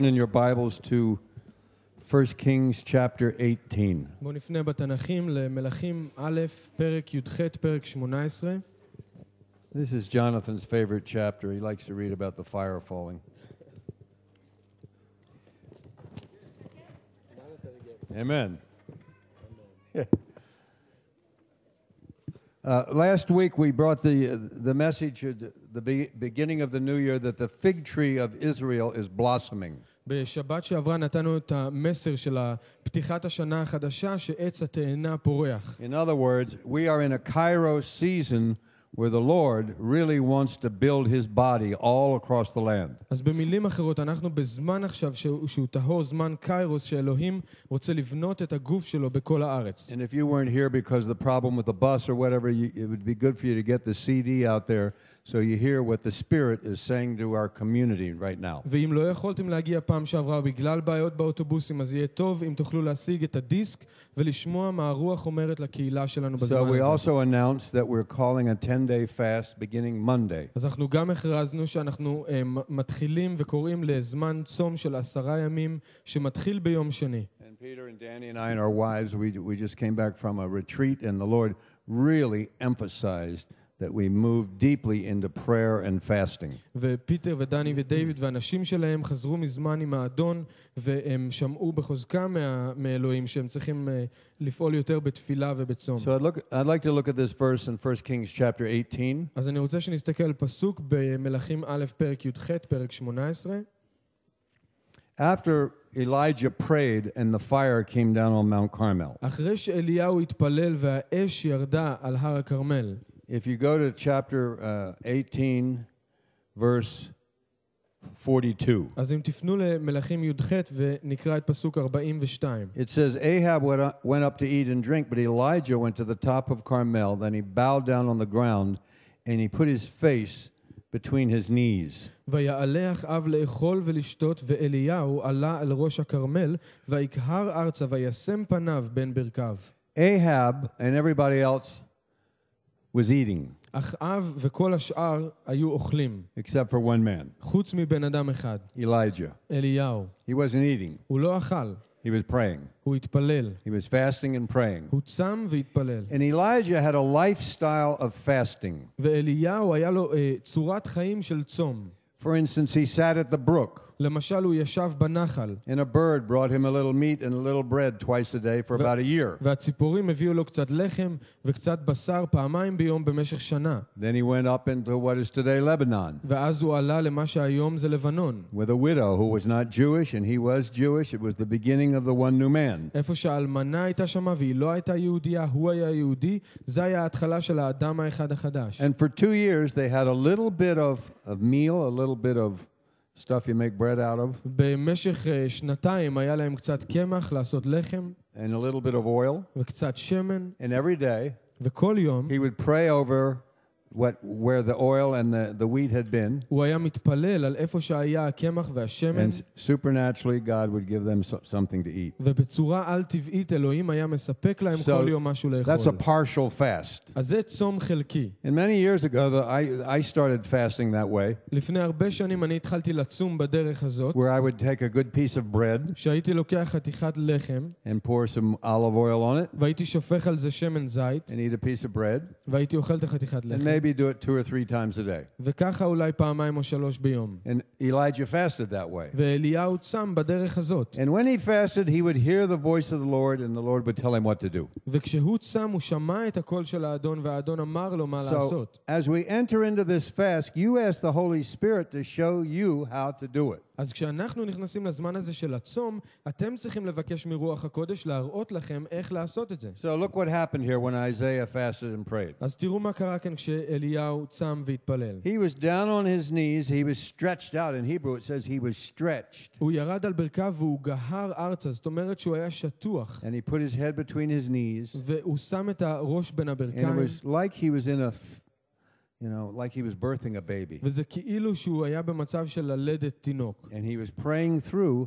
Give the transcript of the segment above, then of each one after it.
in your Bibles to 1 Kings chapter 18. בואו נפנה בתנ"כים למלכים א', פרק י"ח, פרק 18. This is Jonathan's favorite chapter. He likes to read about the fire falling. Amen. Uh, last week we brought the, the message at the be- beginning of the new year that the fig tree of Israel is blossoming. בשבת שעברה נתנו את המסר של פתיחת השנה החדשה שעץ התאנה פורח. In other words, we are in a Kairos season where the Lord really wants to build his body all across the land. אז במילים אחרות, אנחנו בזמן עכשיו שהוא טהור, זמן קיירוס, שאלוהים רוצה לבנות את הגוף שלו בכל הארץ. And if you weren't here because of the problem with the bus or whatever, you, it would be good for you to get the CD out there so you hear what the Spirit is saying to our community right now. ואם לא יכולתם להגיע פעם שעברה בגלל בעיות באוטובוסים, אז יהיה טוב אם תוכלו להשיג את הדיסק ולשמוע מה הרוח אומרת לקהילה שלנו בזמן So we הזה. also announced that we're calling a 10-day fast beginning Monday. אז אנחנו גם הכרזנו שאנחנו אה, מ- מתחילים וקוראים לזמן צום של עשרה ימים שמתחיל ביום שני. And Peter and Danny and I and our wives, we, we just came back from a retreat, and the Lord really emphasized that we move deeply into prayer and fasting. ופיטר ודני ודייוויד והנשים שלהם חזרו מזמן עם האדון והם שמעו בחוזקה מה, מאלוהים שהם צריכים אה, לפעול יותר בתפילה ובצום. So I'd, look, I'd like to look at this verse in 1 Kings chapter 18. אז אני רוצה שנסתכל על פסוק במלכים א', פרק י"ח, פרק 18. After Elijah prayed and the fire came down on Mount Carmel. אחרי שאליהו התפלל והאש ירדה על הר הכרמל, If you go to chapter uh, 18, verse 42, אז אם תפנו למלכים י"ח ונקרא את פסוק 42. it says, Ahab went up, went up to eat and drink, but Elijah went to the top of Carmel. Then he bowed down on the ground and he put his face between his knees. ויעלה אחאב לאכול ולשתות, ואליהו עלה על ראש הכרמל, ויקהר ארצה, וישם פניו בין ברכיו. Ahab and everybody else was eating, אחאב וכל השאר היו אוכלים, except for one man, חוץ מבן אדם אחד, Elijah. אליהו. He wasn't eating, הוא לא אכל, he was praying. הוא התפלל. He was fasting and praying. הוא צם והתפלל. And Elijah had a lifestyle of fasting. ואליהו היה לו אה, צורת חיים של צום. For instance, he sat at the brook, למשל, הוא ישב בנחל, and a bird brought him a little meat and a little bread twice a day for about a year. והציפורים הביאו לו קצת לחם וקצת בשר פעמיים ביום במשך שנה. Then he went up into what is today Lebanon ואז הוא עלה למה שהיום זה לבנון. with a widow who was not Jewish, and he was Jewish. It was the beginning of the one new man. איפה שהאלמנה הייתה שמה והיא לא הייתה יהודייה, הוא היה יהודי, זה היה ההתחלה של האדם האחד החדש. And for two years, they had a little bit of, of meal, a little bit of stuff you make bread out of, במשך אה, שנתיים היה להם קצת קמח לעשות לחם, and a little bit of oil. וקצת שמן, And every day, וכל יום he would pray over what, where the oil and the, the wheat had been. הוא היה מתפלל על איפה שהיה הקמח והשמן, And supernaturally, God would give them so- something to eat. ובצורה על-טבעית אלוהים היה מספק להם So, כל יום משהו That's a לאכול. partial fast. אז זה צום חלקי. And many years ago, the, I, I started fasting that way, לפני הרבה שנים אני התחלתי לצום בדרך הזאת, where I would take a good piece of bread שהייתי לוקח חתיכת לחם, and pour some olive oil on it והייתי שופך על זה שמן זית, and eat a piece of bread, והייתי אוכל את החתיכת and לחם. maybe do it two or three times a day. וככה אולי פעמיים או שלוש ביום. And Elijah fasted that way. ואליהו צם בדרך הזאת. And when he fasted, he would hear the voice of the Lord, and the Lord would tell him what to do. וכשהוא צם הוא שמע את הקול של האדון, והאדון אמר לו מה So, לעשות. as we enter into this fast, you ask the Holy Spirit to show you how to do it. אז כשאנחנו נכנסים לזמן הזה של הצום, אתם צריכים לבקש מרוח הקודש להראות לכם איך לעשות את זה. So, look what happened here when Isaiah fasted and prayed. אז תראו מה קרה כאן כשאליהו צם והתפלל. He was down on his knees. He was stretched out. In Hebrew, it says he was stretched. הוא ירד על ברכיו והוא גהר ארצה, זאת אומרת שהוא היה שטוח. And he put his head between his knees. והוא שם את הראש בין And it הברכיים, was like he was in a, you know, like he was birthing a baby. וזה כאילו שהוא היה במצב של ללדת תינוק. And he was praying through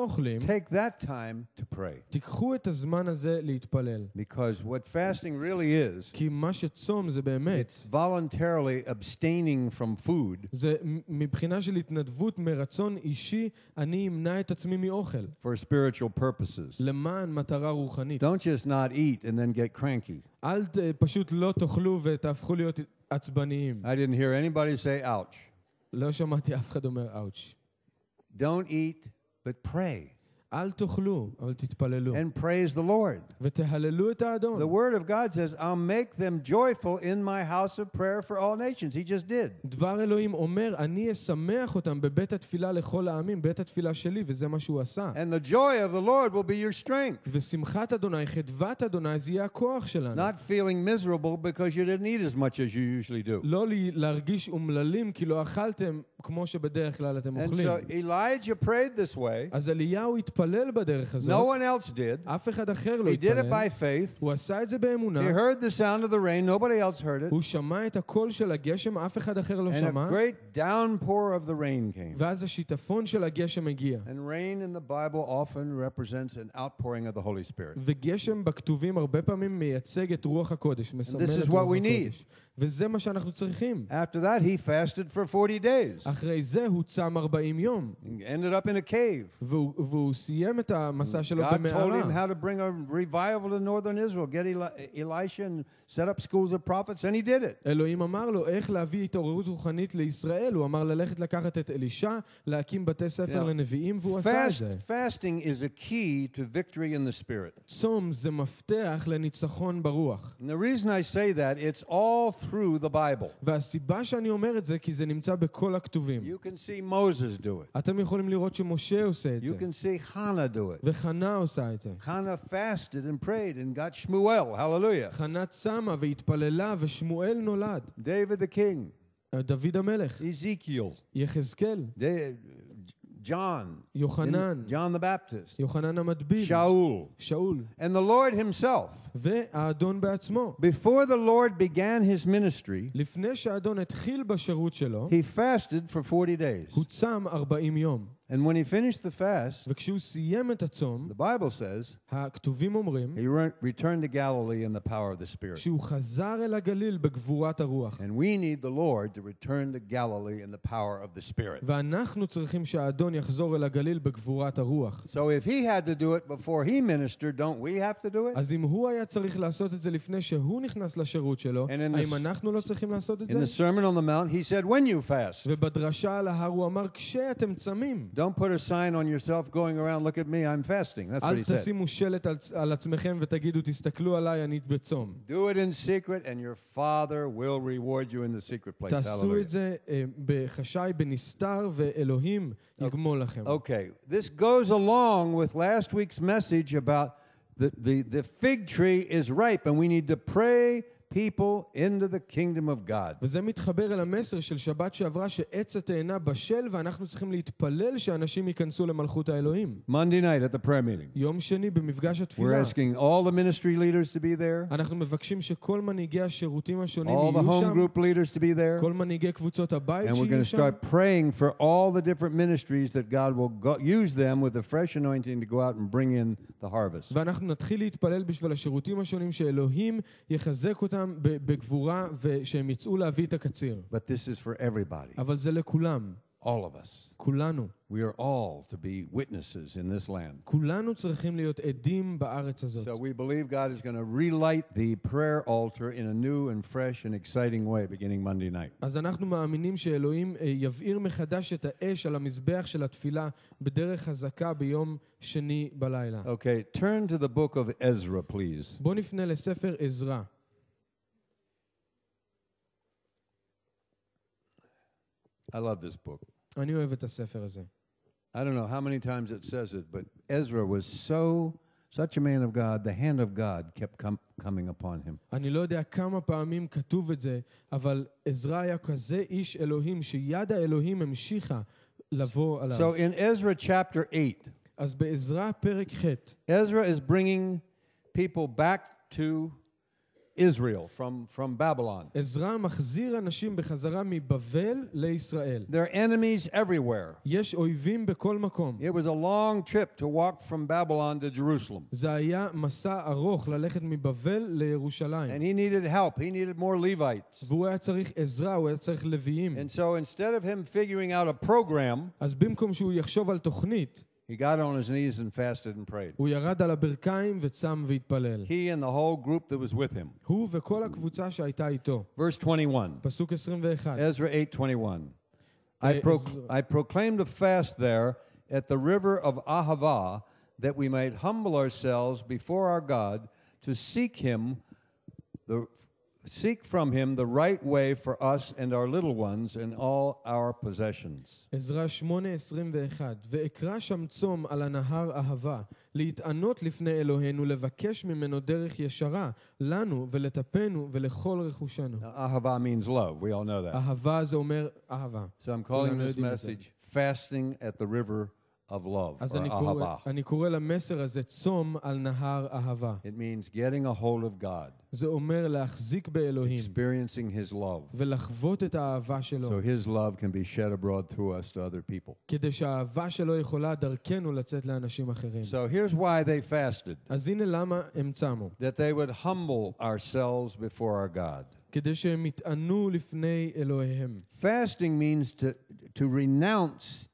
אוכלים, take that time to pray. תיקחו את הזמן הזה להתפלל. Because what fasting really is, כי מה שצום זה באמת, it's voluntarily abstaining from food זה מ- מבחינה של התנדבות מרצון אישי, אני אמנע את עצמי מאוכל. for spiritual purposes. למען מטרה רוחנית. Don't just not eat and then get cranky. אל ת, פשוט לא תאכלו ותהפכו להיות עצבניים. I didn't hear anybody say, ouch. לא שמעתי אף אחד אומר אאוץ'. Don't eat, but pray. אל תאכלו, אבל תתפללו. And praise the Lord. ותהללו את The האדון. Word of God says, I'll make them joyful in my house of prayer for all nations. He just did. דבר אלוהים אומר, אני אשמח אותם בבית התפילה לכל העמים, בית התפילה שלי, וזה מה שהוא עשה. And the joy of the Lord will be your strength. ושמחת אדוני, חדוות אדוני, זה יהיה הכוח שלנו. Not feeling miserable because you didn't eat as much as you usually do. לא לי- להרגיש אומללים כי לא אכלתם כמו שבדרך כלל אתם And אוכלים. so Elijah prayed this way. אז אליהו התפלל בדרך No הזאת, one else did. אף אחד אחר לא He did it התפלל. by faith. הוא עשה את זה He באמונה, heard the sound of the rain. Nobody else heard it. הוא שמע את הקול של הגשם, אף אחד אחר לא And a שמע, great downpour of the rain came. ואז השיטפון של הגשם הגיע. And rain in the Bible often represents an outpouring of the Holy Spirit. וגשם בכתובים הרבה פעמים מייצג את רוח הקודש, מסמל this את is what רוח we need. הקודש. וזה מה שאנחנו צריכים. After that, he fasted for 40 days. אחרי זה הוא צם 40 יום, and ended up in a cave. והוא, והוא סיים את המסע שלו God told him במערה. how to bring a revival to northern Israel, get Eli- Elisha and set up schools of prophets, and he did it. אלוהים אמר לו איך להביא התעוררות רוחנית לישראל. הוא אמר ללכת לקחת את אלישע, להקים בתי ספר Now, לנביאים, והוא עשה את Fast, זה. fasting is a key to victory in the Spirit. צום זה מפתח לניצחון ברוח. And the reason I say that, it's all through the Bible. והסיבה שאני אומר את זה, כי זה נמצא בכל הכתובים. You can see Moses do it. אתם יכולים לראות שמשה עושה את You זה, can see Hannah do it. וחנה עושה את זה. Hannah fasted and prayed and got Shmuel. Hallelujah. חנה צמה והתפללה, ושמואל נולד. David the king, דוד המלך, Ezekiel, יחזקאל, Da- John, יוחנן, John the Baptist, יוחנן המטביל, Shaul, שאול, and the Lord himself. והאדון בעצמו. Before the Lord began his ministry, לפני שהאדון התחיל בשירות שלו, he fasted for 40 days. הוא צם 40 יום. And when he finished the fast, וכשהוא סיים את הצום, the Bible says הכתובים אומרים he re- returned to Galilee in the power of the Spirit. שהוא חזר אל הגליל בגבורת הרוח. And we need the Lord to return to Galilee in the power of the Spirit. ואנחנו צריכים שהאדון יחזור אל הגליל בגבורת הרוח. So if he had to do it before he ministered, don't we have to do it? אז אם הוא היה צריך לעשות את זה לפני שהוא נכנס לשירות שלו, And in the האם s- אנחנו לא צריכים לעשות את In זה? the Sermon on the Mount, he said, when you fast, ובדרשה על ההר הוא אמר, כשאתם צמים, don't put a sign on yourself going around, look at me, I'm fasting. That's what אל he said. תשימו שלט על, על עצמכם ותגידו, תסתכלו עליי, אני בצום. Do it in secret, and your Father will reward you in the secret place. תעשו Hallelujah. את זה אה, בחשאי, בנסתר, ואלוהים יגמול לכם. Okay, this goes along with last week's message about the, the, the fig tree is ripe, and we need to pray people into the kingdom of God. וזה מתחבר אל המסר של שבת שעברה שעץ התאנה בשל ואנחנו צריכים להתפלל שאנשים ייכנסו למלכות האלוהים. Monday night at the prayer meeting, יום שני במפגש we're התפילה asking all the ministry leaders to be there, אנחנו מבקשים שכל מנהיגי השירותים השונים all the יהיו home שם, group leaders to be there, כל מנהיגי קבוצות הבית and we're going שיהיו to שם, start praying for all the different ministries that God will go, use them with a fresh anointing to go out and bring in the harvest. ואנחנו נתחיל להתפלל בשביל השירותים השונים שאלוהים יחזק אותם ב- בגבורה ושהם יצאו להביא את הקציר. But this is for everybody, אבל זה לכולם, all of us. כולנו. We are all to be witnesses in this land. כולנו צריכים להיות עדים בארץ הזאת. So we believe God is going to relight the prayer altar in a new and fresh and exciting way beginning Monday night. אז אנחנו מאמינים שאלוהים אה, יבעיר מחדש את האש על המזבח של התפילה בדרך חזקה ביום שני בלילה. Okay, turn to the book of Ezra, please. בואו נפנה לספר עזרא. I love this book. אני אוהב את הספר הזה. I don't know how many times it says it, but Ezra was so, such a man of God, the hand of God kept com- coming upon him. אני לא יודע כמה פעמים כתוב את זה, אבל עזרא היה כזה איש אלוהים, שיד האלוהים המשיכה לבוא עליו. So in Ezra chapter 8, אז בעזרא פרק ח', Ezra is bringing people back to Israel from, from Babylon. עזרא מחזיר אנשים בחזרה מבבל לישראל. There are enemies everywhere. יש אויבים בכל מקום. It was a long trip to walk from Babylon to Jerusalem. זה היה מסע ארוך ללכת מבבל לירושלים. And he needed help. He needed more Levites. והוא היה צריך עזרה, הוא היה צריך לוויים. And so instead of him figuring out a program, אז במקום שהוא יחשוב על תוכנית, he got on his knees and fasted and prayed. הוא ירד על הברכיים וצם והתפלל. He and the whole group that was with him. הוא וכל הקבוצה שהייתה איתו. Verse 21, פסוק 21. Ezra 8:21. I, Eh, pro- Ezra- I proclaimed a fast there at the river of Ahava that we might humble ourselves before our God to seek him the seek from him the right way for us and our little ones and all our possessions. עזרא 8:21 ואקרא שם צום על הנהר אהבה, להתענות לפני אלוהינו, לבקש ממנו דרך ישרה, לנו ולטפנו ולכל רכושנו. Now, Ahava means love. We all know that. אהבה זה אומר אהבה. So I'm calling כולנו this יודעים את זה. message fasting at the river of love אז or אני קורא, Ahava. אני קורא למסר הזה צום על נהר אהבה. It means getting a hold of God, זה אומר להחזיק באלוהים experiencing his love. ולחוות את האהבה שלו, So his love can be shed abroad through us to other people. כדי שהאהבה שלו יכולה דרכנו לצאת לאנשים אחרים. So here's why they fasted אז הנה למה הם צמו. that they would humble ourselves before our God. כדי שהם יטענו לפני אלוהיהם. Fasting means to, to renounce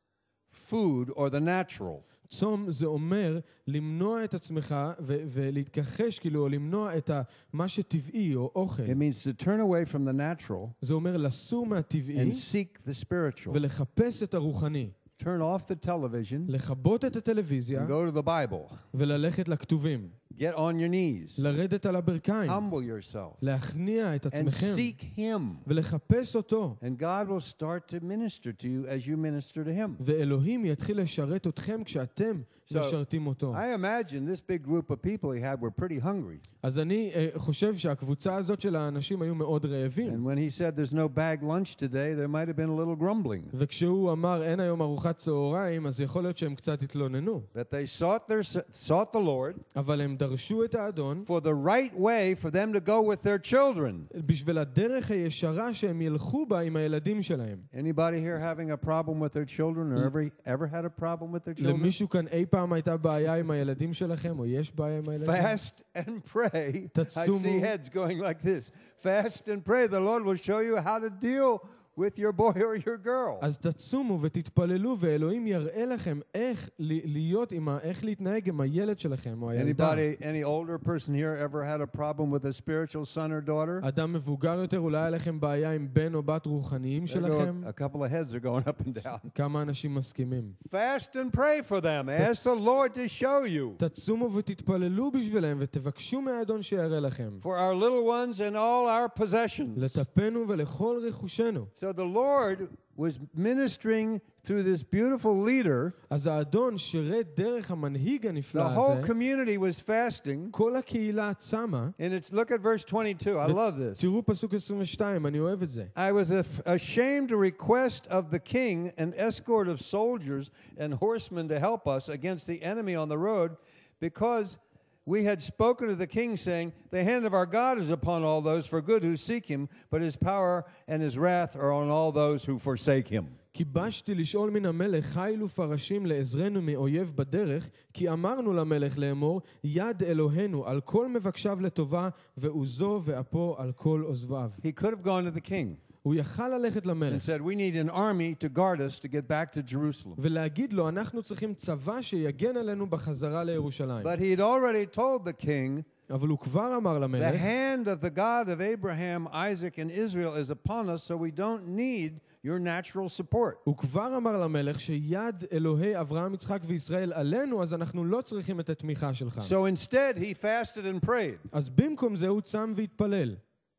food or the natural. צום זה אומר למנוע את עצמך ו- ולהתכחש, כאילו, או למנוע את ה- מה שטבעי או אוכל. It means to turn away from the natural זה אומר לסור מהטבעי and seek the spiritual. ולחפש את הרוחני. Turn off the television לכבות את הטלוויזיה and go to the Bible. וללכת לכתובים. Get on your knees. לרדת על הברכיים. Humble yourself להכניע את and עצמכם. seek him. ולחפש אותו. And God will start to minister to you as you minister to him. ואלוהים יתחיל לשרת אתכם כשאתם So, משרתים אותו. I imagine this big group of people he had were pretty hungry. אז אני אה, חושב שהקבוצה הזאת של האנשים היו מאוד רעבים. And when he said there's no bag lunch today, there might have been a little grumbling. וכשהוא אמר אין היום ארוחת צהריים, אז יכול להיות שהם קצת התלוננו. But they sought their sought the Lord אבל הם דרשו את האדון for the right way for them to go with their children. בשביל הדרך הישרה שהם ילכו בה עם הילדים שלהם. Anybody here having a problem with their children or ever ever had a problem with their children? למישהו כאן אי פעם הייתה בעיה עם הילדים שלכם, או יש בעיה עם הילדים? Fast and pray. I Tatsumu. see heads going like this. Fast and pray. The Lord will show you how to deal with your boy or your girl. אז תצומו ותתפללו, ואלוהים יראה לכם איך ל- להיות עם ה... איך להתנהג עם הילד שלכם, או הילדה. Anybody, any older person here ever had a problem with a spiritual son or daughter? אדם מבוגר יותר, אולי היה לכם בעיה עם בן או בת רוחניים There go- שלכם? a couple of heads are going up and down. כמה אנשים מסכימים? Fast and pray for them. Ask the Lord to show you. תצומו ותתפללו בשבילם, ותבקשו מהאדון שיראה לכם. For our little ones and all our possessions. לטפנו ולכל רכושנו. So the Lord was ministering through this beautiful leader. אז האדון שירת דרך המנהיג The הנפלא whole הזה, community was fasting. כל הקהילה צמה. And it's look at verse 22. I love this. תראו פסוק 22, אני אוהב את זה. I was af- ashamed to request of the king an escort of soldiers and horsemen to help us against the enemy on the road because we had spoken to the king, saying, The hand of our God is upon all those for good who seek him, but his power and his wrath are on all those who forsake him. כיבשתי לשאול מן המלך חיל ופרשים לעזרנו מאויב בדרך, כי אמרנו למלך לאמור, יד אלוהינו על כל מבקשיו לטובה, ועוזו ואפו על כל עוזביו. He could have gone to the king הוא יכל ללכת and למלך said, We need an army to guard us to get back to Jerusalem. ולהגיד לו, אנחנו צריכים צבא שיגן עלינו בחזרה לירושלים. But he had already told the king, אבל הוא כבר אמר The למלך, hand of the God of Abraham, Isaac, and Israel is upon us, so we don't need your natural support. הוא כבר אמר למלך שיד אלוהי אברהם, יצחק וישראל עלינו, אז אנחנו לא צריכים את התמיכה שלך. So instead, he fasted and prayed. אז במקום זה הוא צם והתפלל.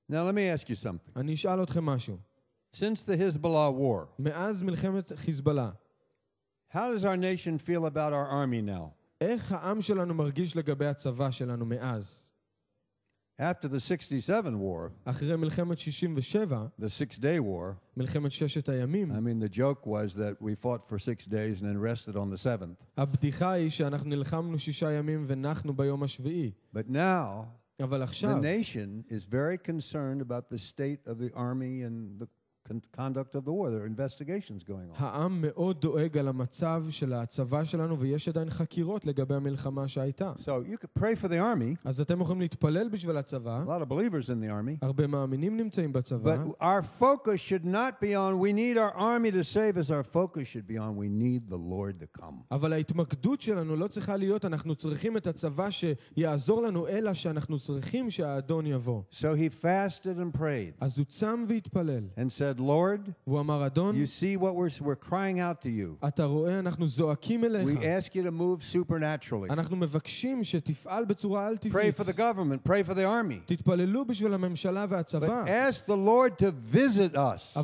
Now, let me ask you something. אני אשאל אתכם משהו. Since the Hezbollah war, מאז מלחמת חיזבאללה, How does our nation feel about our army now? איך העם שלנו מרגיש לגבי הצבא שלנו מאז? After the 67 war, אחרי מלחמת 67, the Six Day War, מלחמת ששת הימים, I mean, the joke was that we fought for six days and then rested on the seventh. הבדיחה היא שאנחנו נלחמנו שישה ימים ונחנו ביום השביעי. But now, אבל the עכשיו, nation is very concerned about the state of the army and the con- conduct of the war. There are investigations going on. העם מאוד דואג על המצב של הצבא שלנו, ויש עדיין חקירות לגבי המלחמה שהייתה. So you could pray for the army. אז אתם יכולים להתפלל בשביל A הצבא, lot of believers in the army. הרבה מאמינים נמצאים בצבא, But our focus should not be on we need our army to save us. Our focus should be on we need the Lord to come. אבל ההתמקדות שלנו לא צריכה להיות, אנחנו צריכים את הצבא שיעזור לנו, אלא שאנחנו צריכים שהאדון יבוא. So he fasted and prayed אז הוא צם והתפלל, and said, said, Lord, you see what we're, we're crying out to you. We ask you to move supernaturally. Pray for the government, pray for the army. But ask the Lord to visit us.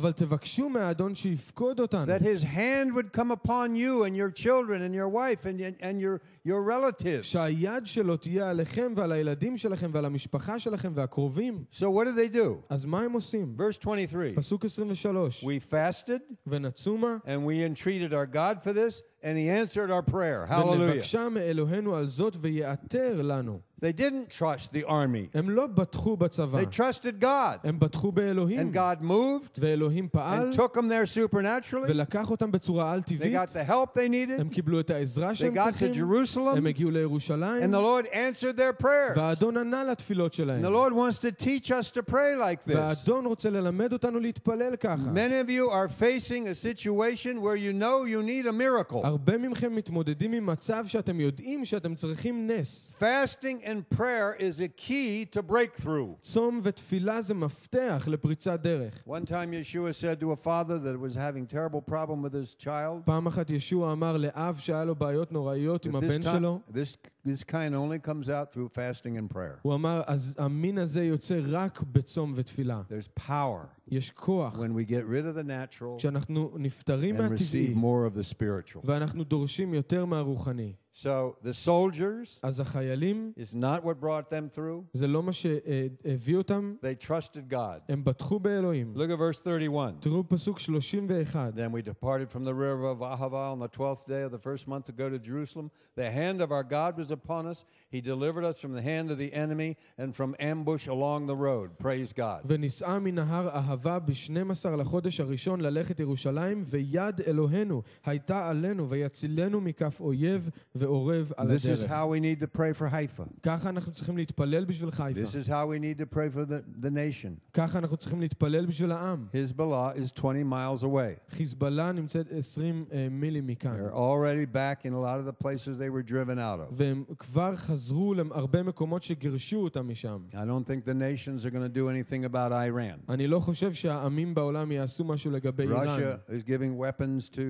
That his hand would come upon you and your children and your wife and, and, and your your relatives. שהיד שלו תהיה עליכם ועל הילדים שלכם ועל המשפחה שלכם והקרובים. So what did they do? אז מה הם עושים? Verse 23. פסוק 23, We fasted ונצומה, and we entreated our God for this, and he answered our prayer. Hallelujah. ונבקשה מאלוהינו על זאת ויעתר לנו. They didn't trust the army. הם לא בטחו בצבא, They trusted God. הם בטחו באלוהים, And God moved ואלוהים פעל and took them there supernaturally. ולקח אותם בצורה על They טבעית. got the help they needed. הם קיבלו את העזרה They שהם got to צריכים, Jerusalem. הם הגיעו לירושלים, And the Lord answered their prayers. והאדון ענה לתפילות And שלהם. the Lord wants to teach us to pray like this. והאדון רוצה ללמד אותנו להתפלל ככה. Many of you are facing a situation where you know you need a miracle. הרבה מכם מתמודדים עם מצב שאתם יודעים שאתם צריכים נס. Fasting and prayer is a key to breakthrough. צום ותפילה זה מפתח לפריצת דרך. One time Yeshua said to a father that was having terrible problem with his child, פעם אחת ישוע אמר לאב שהיה לו בעיות נוראיות עם that this, הבן שלו, time, this, this kind only comes out through fasting and prayer. הוא אמר, אז המין הזה יוצא רק בצום ותפילה. There's power יש כוח when we get rid of the natural כשאנחנו נפטרים and receive מהטבעי more of the spiritual. ואנחנו דורשים יותר מהרוחני. So the soldiers אז החיילים, is not what brought them through. זה לא מה שהביא אותם, They trusted God. הם בטחו באלוהים. Look at verse 31. תראו פסוק 31. Then we departed from the river of Ahava on the twelfth day of the first month to go to Jerusalem. The hand of our God was upon us. He delivered us from the hand of the enemy and from ambush along the road. Praise God. ונישאה מנהר אהבה ב-12 לחודש הראשון ללכת ירושלים, ויד אלוהינו הייתה עלינו, ויצילנו מכף אויב ועורב על This is הדרך. how we need to pray for Haifa. ככה אנחנו צריכים להתפלל בשביל חיפה. This is how we need to pray for the, the nation. ככה אנחנו צריכים להתפלל בשביל העם. Hezbollah is 20 miles away. חיזבאללה נמצאת 20 אה, מילי מכאן. They're already back in a lot of the places they were driven out of. והם כבר חזרו להרבה מקומות שגירשו אותם משם. I don't think the nations are going to do anything about Iran. אני לא חושב שהעמים בעולם יעשו משהו לגבי איראן. Russia is giving weapons to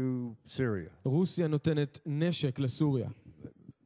Syria. רוסיה נותנת נשק לסוריה.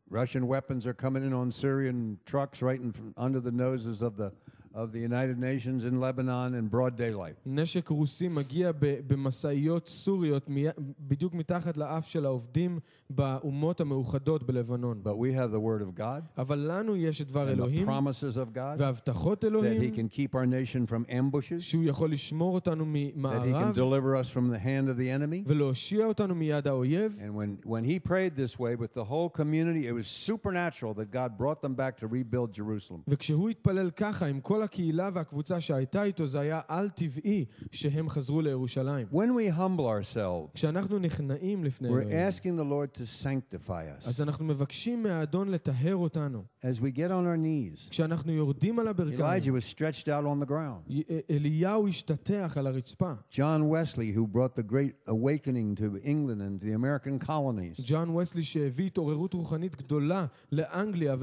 Russian weapons are coming in on Syrian trucks right in, under the noses of the of the United Nations in Lebanon in broad daylight. נשק רוסי מגיע ב- במשאיות סוריות מי- בדיוק מתחת לאף של העובדים באומות המאוחדות בלבנון. But we have the word of God אבל לנו יש את דבר and the אלוהים promises of God והבטחות that He אלוהים can keep our nation from ambushes, שהוא יכול לשמור אותנו that He can ממערב deliver us from the hand of the enemy. ולהושיע אותנו מיד האויב. And when, when he prayed this way with the whole community, it was supernatural that God brought them back to rebuild Jerusalem. וכשהוא התפלל ככה עם כל הקהילה והקבוצה שהייתה איתו זה היה על-טבעי שהם חזרו לירושלים. When we humble ourselves, כשאנחנו נכנעים לפני we're אלוהים, asking the Lord to sanctify אז us. אנחנו מבקשים מהאדון לטהר אותנו. As we get on our knees, כשאנחנו יורדים על הברכיים, Elijah was stretched out on the ground. י- אליהו השתטח על הרצפה. John Wesley, who brought the great awakening to England and to the American colonies, ג'ון וסלי שהביא התעוררות רוחנית גדולה לאנגליה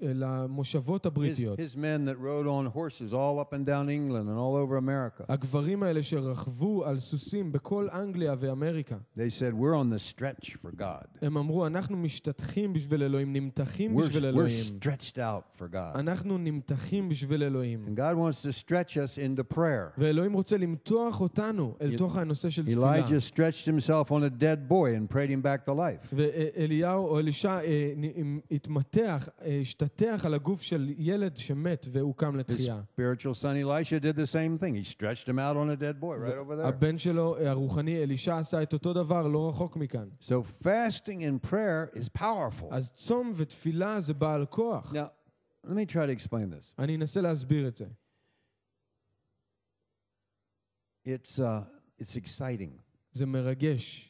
ולמושבות his, הבריטיות. his men that rode on horses all up and down England and all over America. הגברים האלה שרכבו על סוסים בכל אנגליה ואמריקה, They said, We're on the stretch for God. הם אמרו, אנחנו משתטחים בשביל אלוהים, נמתחים We're, בשביל we're אלוהים. stretched out for God. אנחנו נמתחים בשביל אלוהים. And God wants to stretch us into prayer. ואלוהים רוצה למתוח אותנו אל He- תוך הנושא של תפילה. Elijah stretched himself on a dead boy and prayed him back to life. ואליהו או אלישע אה, נ- התמתח, אה, השתטח על הגוף של ילד שמת והוקם His לתחייה. spiritual son Elisha did the same thing. He stretched him out on a dead boy right over there. הבן שלו, אה, הרוחני, אלישע, עשה את אותו דבר לא רחוק מכאן. So fasting and prayer is powerful. אז צום ותפילה זה בעל כוח. Now, let me try to explain this. אני אנסה להסביר את זה. It's uh, it's exciting. זה מרגש.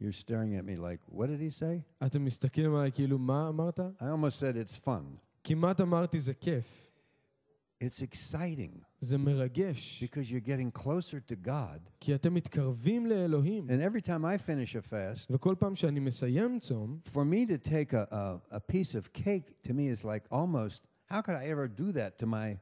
You're staring at me like, what did he say? אתם מסתכלים עליי כאילו, מה אמרת? I almost said it's fun. כמעט אמרתי זה כיף. It's exciting זה מרגש. because you're getting closer to God. כי אתם מתקרבים לאלוהים. And every time I finish a fast, וכל פעם שאני מסיים צום, for me to take a, a, a piece of cake to me is like almost, how could I ever do that to my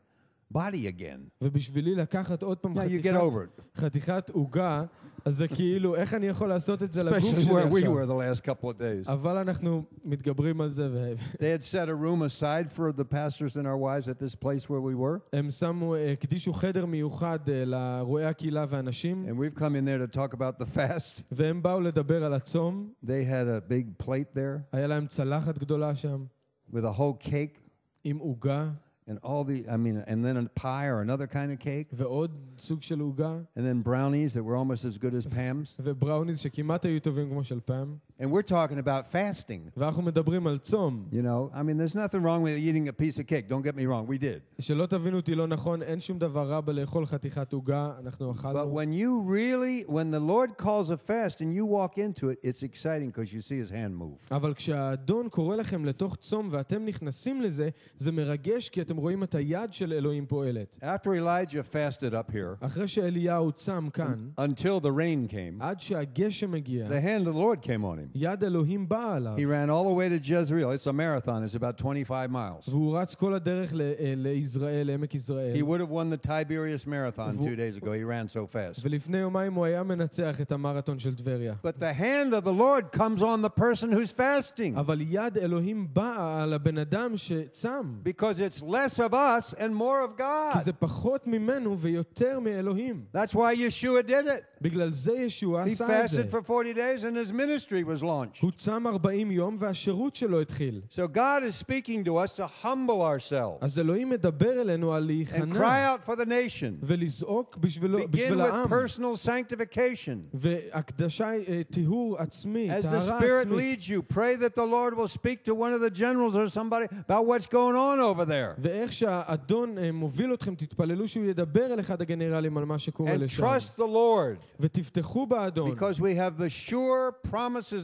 body again? ובשבילי לקחת עוד פעם Now you חתיכת, get over it, חתיכת עוגה, אז זה כאילו, איך אני יכול לעשות את זה לגוף especially שלי where we עכשיו? were the last couple of days. אבל אנחנו מתגברים על זה, They had set a room aside for the pastors and our wives at this place where we were. והם שמו, אה, הקדישו חדר מיוחד אה, לרועי הקהילה והנשים, And we've come in there to talk about the fast. והם באו לדבר על הצום. They had a big plate there היה להם צלחת גדולה שם, with a whole cake עם עוגה, and all the, I mean, and then a pie or another kind of cake, ועוד סוג של עוגה, and then brownies that were almost as good as Pam's. ובראוניז שכמעט היו טובים כמו של פעם. And we're talking about fasting. ואנחנו מדברים על צום. You know, I mean, there's nothing wrong with eating a piece of cake. Don't get me wrong, we did. שלא תבינו אותי לא נכון, אין שום דבר רע בלאכול חתיכת עוגה, אנחנו But אכלנו. when you really, when the Lord calls a fast and you walk into it, it's exciting because you see His hand move. אבל כשהאדון קורא לכם לתוך צום ואתם נכנסים לזה, זה מרגש כי אתם רואים את היד של אלוהים פועלת. After Elijah fasted up here, אחרי שאליהו צם כאן, until the rain came, עד שהגשם הגיע, the hand of the Lord came on him. יד אלוהים באה עליו. He ran all the way to Jezreel. It's a marathon, it's about 25 miles. והוא רץ כל הדרך ל- אה, לישראל, לעמק יזרעאל. He would have won the Tiberias Marathon Vo- two days ago. He ran so fast. ולפני יומיים הוא היה מנצח את המרתון של טבריה. But the hand of the Lord comes on the person who's fasting אבל יד אלוהים באה על הבן אדם שצם. because it's less of us and more of כי God. זה פחות ממנו ויותר מאלוהים. That's why Yeshua did it. בגלל זה ישוע He עשה את זה. fasted for 40 days and his ministry was launched. הוא צם 40 יום והשירות שלו התחיל. So God is speaking to us to humble ourselves אז אלוהים מדבר אלינו על and להיכנע cry out for the nation. ולזעוק בשבילו, Begin בשביל with העם. personal sanctification. והקדשה, אה, טיהור עצמי, As the טהרה Spirit עצמית. leads you, pray that the Lord will speak to one of the generals or somebody about what's going on over there. ואיך שהאדון אה, מוביל אתכם, תתפללו שהוא ידבר אל אחד הגנרלים על מה שקורה And לשם. trust the Lord ותבטחו באדון, because we have the sure promises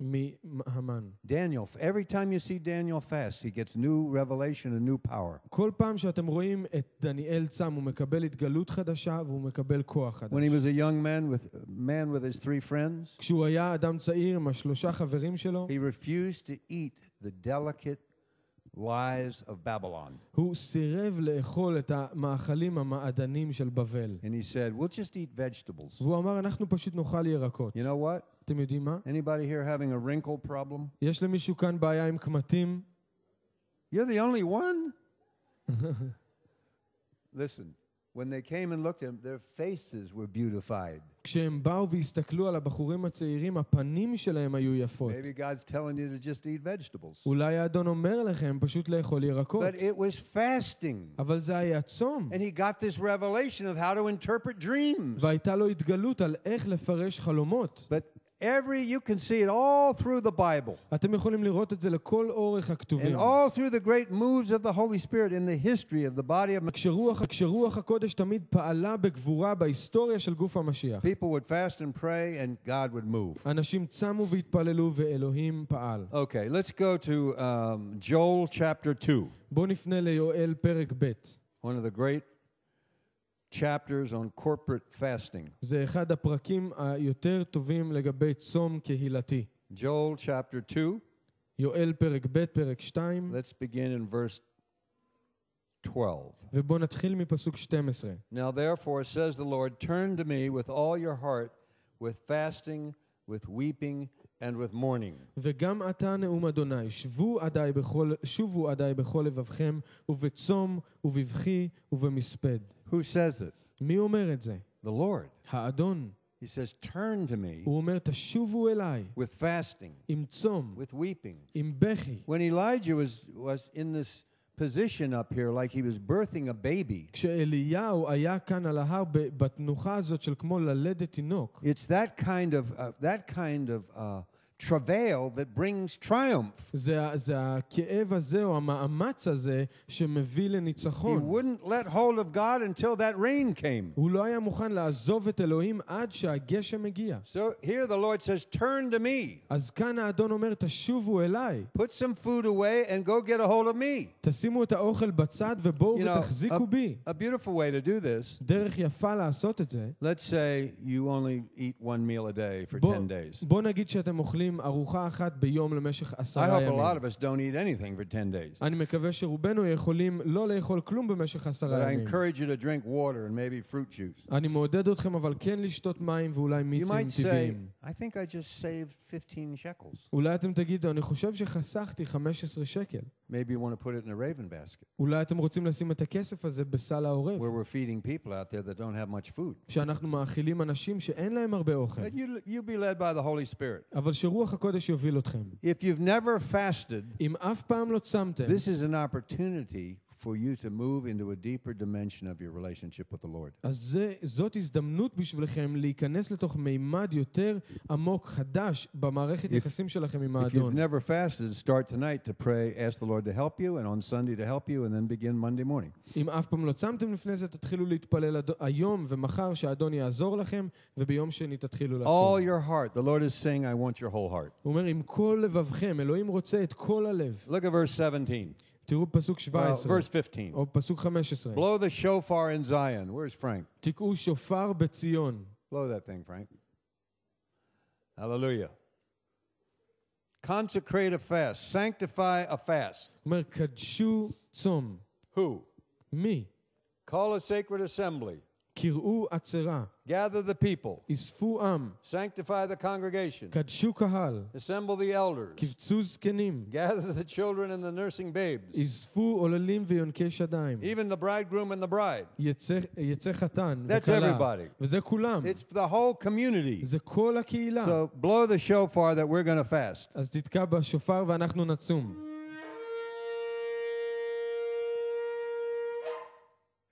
מהמן. Daniel, every time you see Daniel fast, he gets new revelation and new power. כל פעם שאתם רואים את דניאל צם, הוא מקבל התגלות חדשה והוא מקבל כוח חדש. When he was a young man with man with his three friends, כשהוא היה אדם צעיר עם השלושה חברים שלו, he refused to eat the delicate lies of Babylon. הוא סירב לאכול את המאכלים המעדנים של בבל. And he said, We'll just eat vegetables. והוא אמר, אנחנו פשוט נאכל ירקות. You know what? אתם יודעים מה? Anybody here having a wrinkle problem? יש למישהו כאן בעיה עם קמטים? You're the only one? Listen, when they came and looked at him, their faces were beautified. כשהם באו והסתכלו על הבחורים הצעירים, הפנים שלהם היו יפות. Maybe God's telling you to just eat vegetables. אולי האדון אומר לכם פשוט לאכול ירקות. But it was fasting. אבל זה היה צום. And he got this revelation of how to interpret dreams. והייתה לו התגלות על איך לפרש חלומות. But Every you can see it all through the Bible אתם יכולים לראות את זה לכל אורך הכתובים. and all through the great moves of the Holy Spirit in the history of the body of כשרוח, כשרוח הקודש תמיד פעלה בגבורה בהיסטוריה של גוף המשיח. people would fast and pray and God would move. אנשים צמו והתפללו ואלוהים פעל. Okay, let's go to um, Joel chapter 2, בואו נפנה ליואל פרק ב'. one of the great chapters on corporate fasting. זה אחד הפרקים היותר טובים לגבי צום קהילתי. Joel chapter 2, יואל פרק ב', פרק 2, let's begin in verse 12. ובואו נתחיל מפסוק 12. Now therefore says the Lord, turn to me with all your heart, with fasting, with weeping, and with mourning. וגם עתה נאום אדוני, שבו עדי בכל, שובו עדי בכל לבבכם, ובצום, ובבכי, ובמספד. Who says it? מי אומר את זה? The Lord. האדון. He says, turn to me הוא אומר, תשובו אליי, with fasting, עם צום, with weeping. עם בכי. When Elijah was, was in this position up here, like he was birthing a baby, כשאליהו היה כאן על ההר ב- בתנוחה הזאת של כמו ללדת תינוק, it's that kind of, uh, that kind of uh, travail that brings triumph. זה, ה- זה הכאב הזה או המאמץ הזה שמביא He לניצחון. wouldn't let hold of God until that rain came. הוא לא היה מוכן לעזוב את אלוהים עד שהגשם הגיע. So here the Lord says, turn to me. אז כאן האדון אומר, תשובו אליי, Put some food away and go get a hold of me. תשימו את האוכל בצד ובואו You know, uh, ותחזיקו בי. a, a beautiful way to do this. דרך יפה לעשות את זה, Let's say you only eat one meal a day for בוא, 10 days. בוא נגיד שאתם אוכלים ארוחה אחת ביום למשך I עשרה hope a lot ימים. of us don't eat anything for 10 days. אני מקווה שרובנו יכולים לא לאכול כלום במשך But עשרה I ימים. encourage you to drink water and maybe fruit juice. אני מעודד אתכם אבל כן לשתות מים ואולי You מיצים might say, טבעיים. I think I just saved 15 shekels. אולי אתם תגידו, אני חושב שחסכתי 15 שקל. Maybe you want to put it in a raven basket אולי אתם רוצים לשים את הכסף הזה בסל העורב, where we're feeding people out there that don't have much food. שאנחנו מאכילים אנשים שאין להם הרבה אוכל. But you, you be led by the Holy Spirit. אבל שרוח הקודש יוביל אתכם. If you've never fasted, אם אף פעם לא צמתם, this is an opportunity for you to move into a deeper dimension of your relationship with the Lord. אז זה, זאת הזדמנות בשבילכם להיכנס לתוך מימד יותר עמוק, חדש, במערכת If- יחסים שלכם עם If you've האדון. never fasted, start tonight to pray, ask the Lord to help you, and on Sunday to help you, and then begin Monday morning. אם אף פעם לא צמתם לפני זה, תתחילו להתפלל אד- היום ומחר שהאדון יעזור לכם, וביום שני תתחילו All לצום. your heart. The Lord is saying, I want your whole heart. הוא אומר, עם כל לבבכם, אלוהים רוצה את כל הלב. Look at verse 17. תראו פסוק Well, 17, verse 15. או פסוק 15. Blow the shofar in Zion. Where's Frank? תקעו שופר בציון. Blow that thing, Frank. Hallelujah. Consecrate a fast. Sanctify a fast. הוא אומר, קדשו צום. Who? מי? Call a sacred assembly. קראו עצרה. Gather the people. אספו עם. Sanctify the congregation. קדשו קהל. Assemble the elders. קבצו זקנים. Gather the children and the nursing babes. אספו עוללים ויונקי שדיים. Even the bridegroom and the bride. יצא, יצא חתן That's וכלה. everybody. וזה כולם. It's the whole community. זה כל הקהילה. So blow the shofar that we're going to fast. אז תתקע בשופר ואנחנו נצום.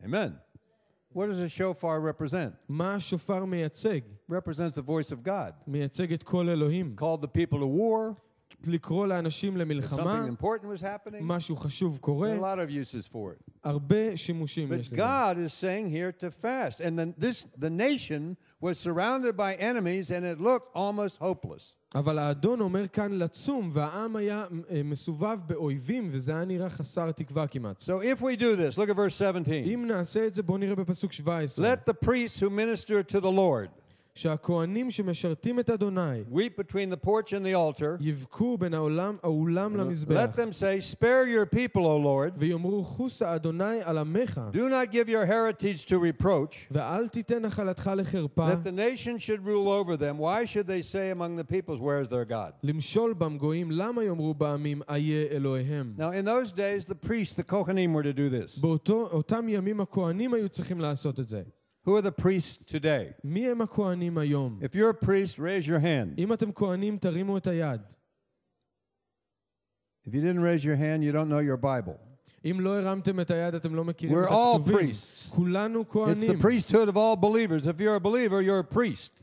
Amen. What does a shofar represent? מה השופר מייצג? Represents the voice of God. מייצג את כל אלוהים. Called the people to war. לקרוא לאנשים If למלחמה, something important was happening. משהו חשוב There קורה, are a lot of uses for it. הרבה שימושים יש But לזה. God is saying here to fast. And then this the nation was surrounded by enemies and it looked almost hopeless. אבל האדון אומר כאן לצום, והעם היה אה, מסובב באויבים, וזה היה נראה חסר תקווה כמעט. So if we do this, look at verse 17. אם נעשה את זה, בואו נראה בפסוק 17. Let the priests who minister to the Lord שהכהנים שמשרתים את אדוני weep between the porch and the altar. יבכו בין העולם, האולם Let למזבח, them say, Spare your people, O Lord. ויאמרו חוסה אדוני על עמך, Do not give your heritage to reproach, ואל תיתן נחלתך לחרפה, that the nation should rule over them. Why should they say among the peoples, Where is their God? למשול בם גויים, למה יאמרו בעמים איה אלוהיהם? Now, in those days, the priests, the Kohanim, were to do this. באותם ימים הכהנים היו צריכים לעשות את זה. Who are the priests today? מי הם הכהנים היום? If you're a priest, raise your hand. אם אתם כהנים, תרימו את היד. If you didn't raise your hand, you don't know your Bible. אם לא הרמתם את היד, אתם לא מכירים We're את all הכתובים. priests. כולנו It's the כהנים. priesthood of all believers. If you're a believer, you're a priest.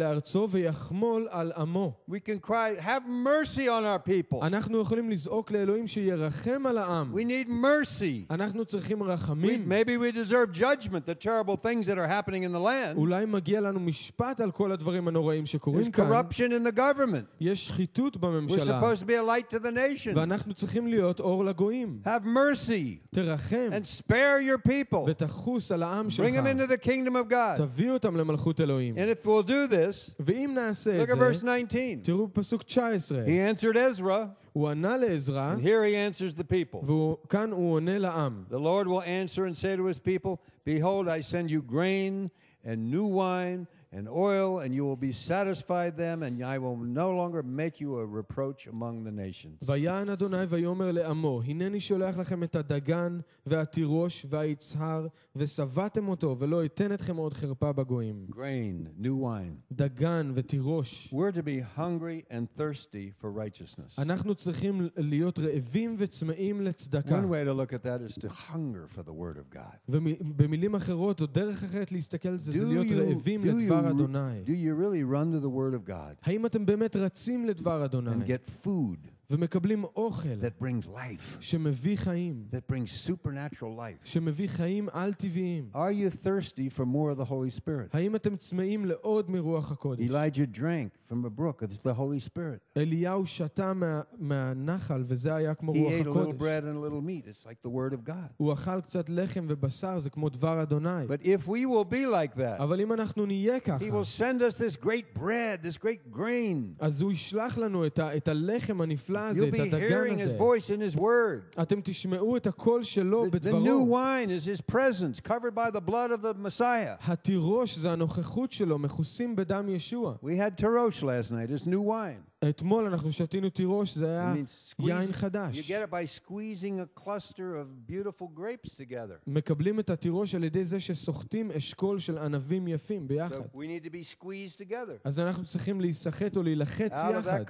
ויקנא אדוני לארצו ויחמול על עמו. We can cry, Have mercy on our people. אנחנו יכולים לזעוק לאלוהים שירחם על העם. We need mercy. אנחנו צריכים We, רחמים. maybe we deserve judgment, the terrible things that are happening in the land. אולי מגיע לנו משפט על כל הדברים הנוראים There's שקורים כאן. corruption in the government. יש שחיתות We're בממשלה. supposed to be a light to the nation. ואנחנו צריכים להיות אור לגויים. Have mercy תרחם and spare your people. ותחוס על העם Bring them שלך. into the kingdom of God. תביא אותם למלכות אלוהים. And if we'll do this, ואם נעשה look את at verse זה, 19. תראו פסוק 19. He answered Ezra, הוא ענה לעזרא, and here he answers the people. וכאן הוא עונה לעם. The Lord will answer and say to his people, Behold, I send you grain and new wine and oil, and you will be satisfied them, and I will no longer make you a reproach among the nations. ויען אדוני ויאמר לעמו, הנני שולח לכם את הדגן והתירוש והיצהר, ושבעתם אותו, ולא אתן אתכם עוד חרפה בגויים. Grain, new wine. דגן ותירוש. We're to be hungry and thirsty for righteousness. אנחנו צריכים להיות רעבים וצמאים לצדקה. One way to look at that is to hunger for the Word of God. ובמילים אחרות, או דרך אחרת להסתכל על זה, זה Do להיות you, רעבים do, לדבר you, אדוני. do you really run to the Word of God האם אתם באמת רצים לדבר and אדוני, get food ומקבלים אוכל that brings life, שמביא חיים, that brings supernatural life? שמביא חיים על-טבעיים? Are you thirsty for more of the Holy Spirit? האם אתם צמאים לעוד מרוח הקודש? Elijah drank from a brook. It's the Holy Spirit. אליהו שתה מה, מהנחל, וזה היה כמו He רוח ate a little הקודש. bread and a little meat. It's like the Word of God. הוא אכל קצת לחם ובשר, זה כמו דבר אדוני. But if we will be like that, אבל אם אנחנו נהיה ככה, He will send us this great bread, this great grain. אז הוא ישלח לנו את, ה, את הלחם הנפלא הזה, You'll את be הדגן hearing His הזה. voice in His Word. אתם תשמעו את הקול שלו The, the new בדברו. wine is His presence, covered by the blood of the Messiah. התירוש זה הנוכחות שלו, מכוסים בדם ישוע. We had Tarosh last night. It's new wine. אתמול אנחנו שתינו תירוש, זה It היה means יין squeeze- You חדש. get it by squeezing a cluster of beautiful grapes together. מקבלים את התירוש על ידי זה שסוחטים אשכול של ענבים יפים So ביחד. we need to be squeezed together. אז אנחנו צריכים להיסחט או להילחץ Out of יחד.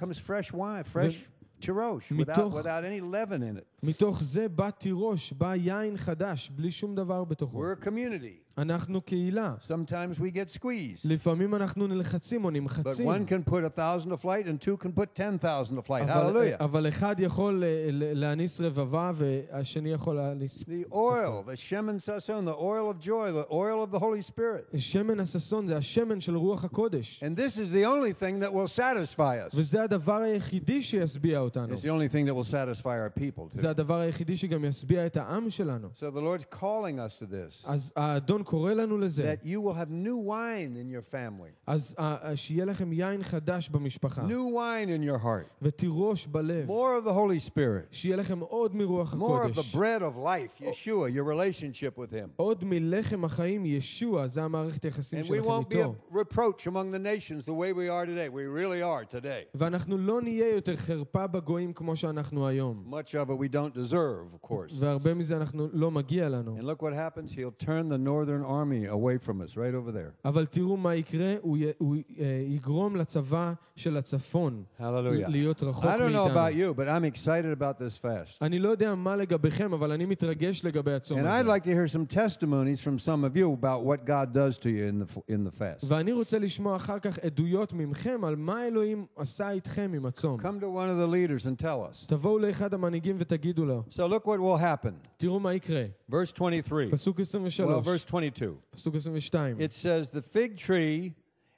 Without, without any leaven in it. מתוך זה בא תירוש, בא יין חדש, בלי שום דבר בתוכו. We're a community. אנחנו קהילה. Sometimes we get squeezed. לפעמים אנחנו נלחצים או But נמחצים. one can put a thousand to flight and two can put ten thousand to flight. אבל, Hallelujah. אבל אחד יכול אה, ל- להניס רבבה והשני יכול להניס... The oil, the shemen sason, the oil of joy, the oil of the Holy Spirit. שמן הששון זה השמן של רוח הקודש. And this is the only thing that will satisfy us. וזה הדבר היחידי שישביע אותנו. It's the only thing that will satisfy our people זה too. הדבר היחידי שגם ישביע את העם שלנו. So the Lord's calling us to this. אז האדון קורא לנו לזה. That you will have new wine in your family, אז אה, אה, שיהיה לכם יין חדש במשפחה. new wine in your heart, ותירוש בלב. more of the Holy Spirit, שיהיה לכם עוד מרוח more of the הקודש. bread of life, Yeshua, your relationship with Him. עוד מלחם החיים, ישוע, זה המערכת היחסים And we שלכם won't be איתו. a reproach among the nations the way we are today. We really are today. ואנחנו לא נהיה יותר חרפה בגויים כמו שאנחנו היום. Much of it we don't deserve, of course. והרבה מזה אנחנו לא מגיע לנו. And look what happens. He'll turn the northern army away from us, right over there. אבל תראו מה יקרה, הוא, י, הוא אה, יגרום לצבא של הצפון Hallelujah. להיות רחוק I don't know about מאיתנו. you, but I'm excited about this fast. אני לא יודע מה לגביכם, אבל אני מתרגש לגבי הצום And I'd הזה. like to hear some testimonies from some of you about what God does to you in the, in the fast. ואני רוצה לשמוע אחר כך עדויות מכם על מה אלוהים עשה איתכם עם הצום. Come to one of the leaders and tell us. תבואו לאחד המנהיגים ותגידו לו, So look what will happen. תראו מה יקרה. Verse 23. פסוק Well, 23, verse 22. פסוק 22. It says, The fig tree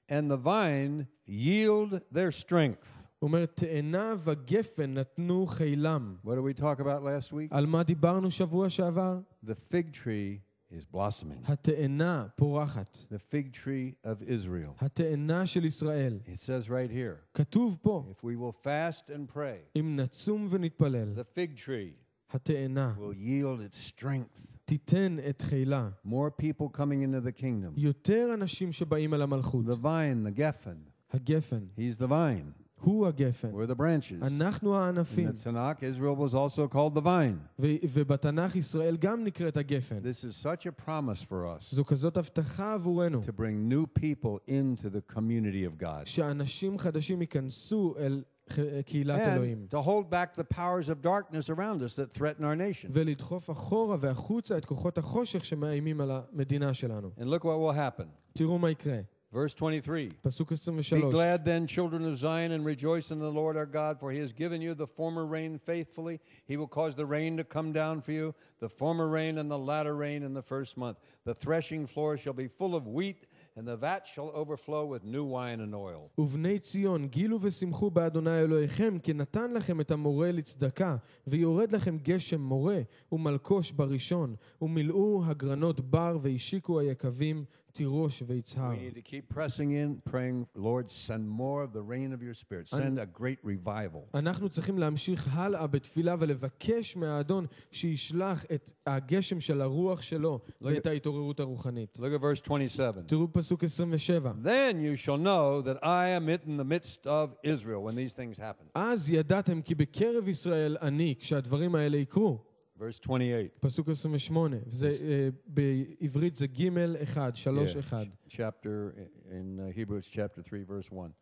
and the vine yield their strength. הוא אומר, תאנה וגפן נתנו חילם. What did we talk about last week? על מה דיברנו שבוע שעבר? The fig tree is blossoming. התאנה פורחת. The fig tree of Israel. התאנה של ישראל. It says right here, כתוב פה, if we will fast and pray, אם נצום ונתפלל, the fig tree התאנה will yield its strength. תיתן את חילה. More people coming into the kingdom. יותר אנשים שבאים אל המלכות. The vine, the geffen, הגפן. He's the vine. הוא הגפן. We're the branches. אנחנו In הענפים. the Tanakh, Israel was also called the vine. ו- ובתנ"ך ישראל גם נקראת הגפן. This is such a promise for us זו כזאת הבטחה עבורנו, to bring new people into the community of God. שאנשים חדשים ייכנסו אל ח- קהילת אלוהים. And to hold back the powers of darkness around us that threaten our nation. ולדחוף אחורה והחוצה את כוחות החושך שמאיימים על המדינה שלנו. And look what will happen. תראו מה יקרה. Verse 23. פסוק Be 23. glad then, children of Zion, and rejoice in the Lord our God, for he has given you the former rain faithfully. He will cause the rain to come down for you, the former rain and the latter rain in the first month. The threshing floor shall be full of wheat, and the vat shall overflow with new wine and oil. ובני ציון, גילו ושמחו באדוני אלוהיכם, כי נתן לכם את המורה לצדקה, ויורד לכם גשם מורה, ומלקוש בראשון, ומילאו הגרנות בר, והשיקו היקבים תירוש ויצהר. We need to keep pressing in, praying, Lord, send more of the rain of your Spirit. Send a great revival. אנחנו צריכים להמשיך הלאה בתפילה ולבקש מהאדון שישלח את הגשם של הרוח שלו ואת ההתעוררות הרוחנית. Look at verse 27. תראו פסוק 27. Then you shall know that I am in the midst of Israel when these things happen. אז ידעתם כי בקרב ישראל אני, כשהדברים האלה יקרו. Verse 28. פסוק 28, וזה, אה, בעברית זה ג' 1, 3 Yeah, 1. chapter in uh, Hebrews chapter 3 verse 1.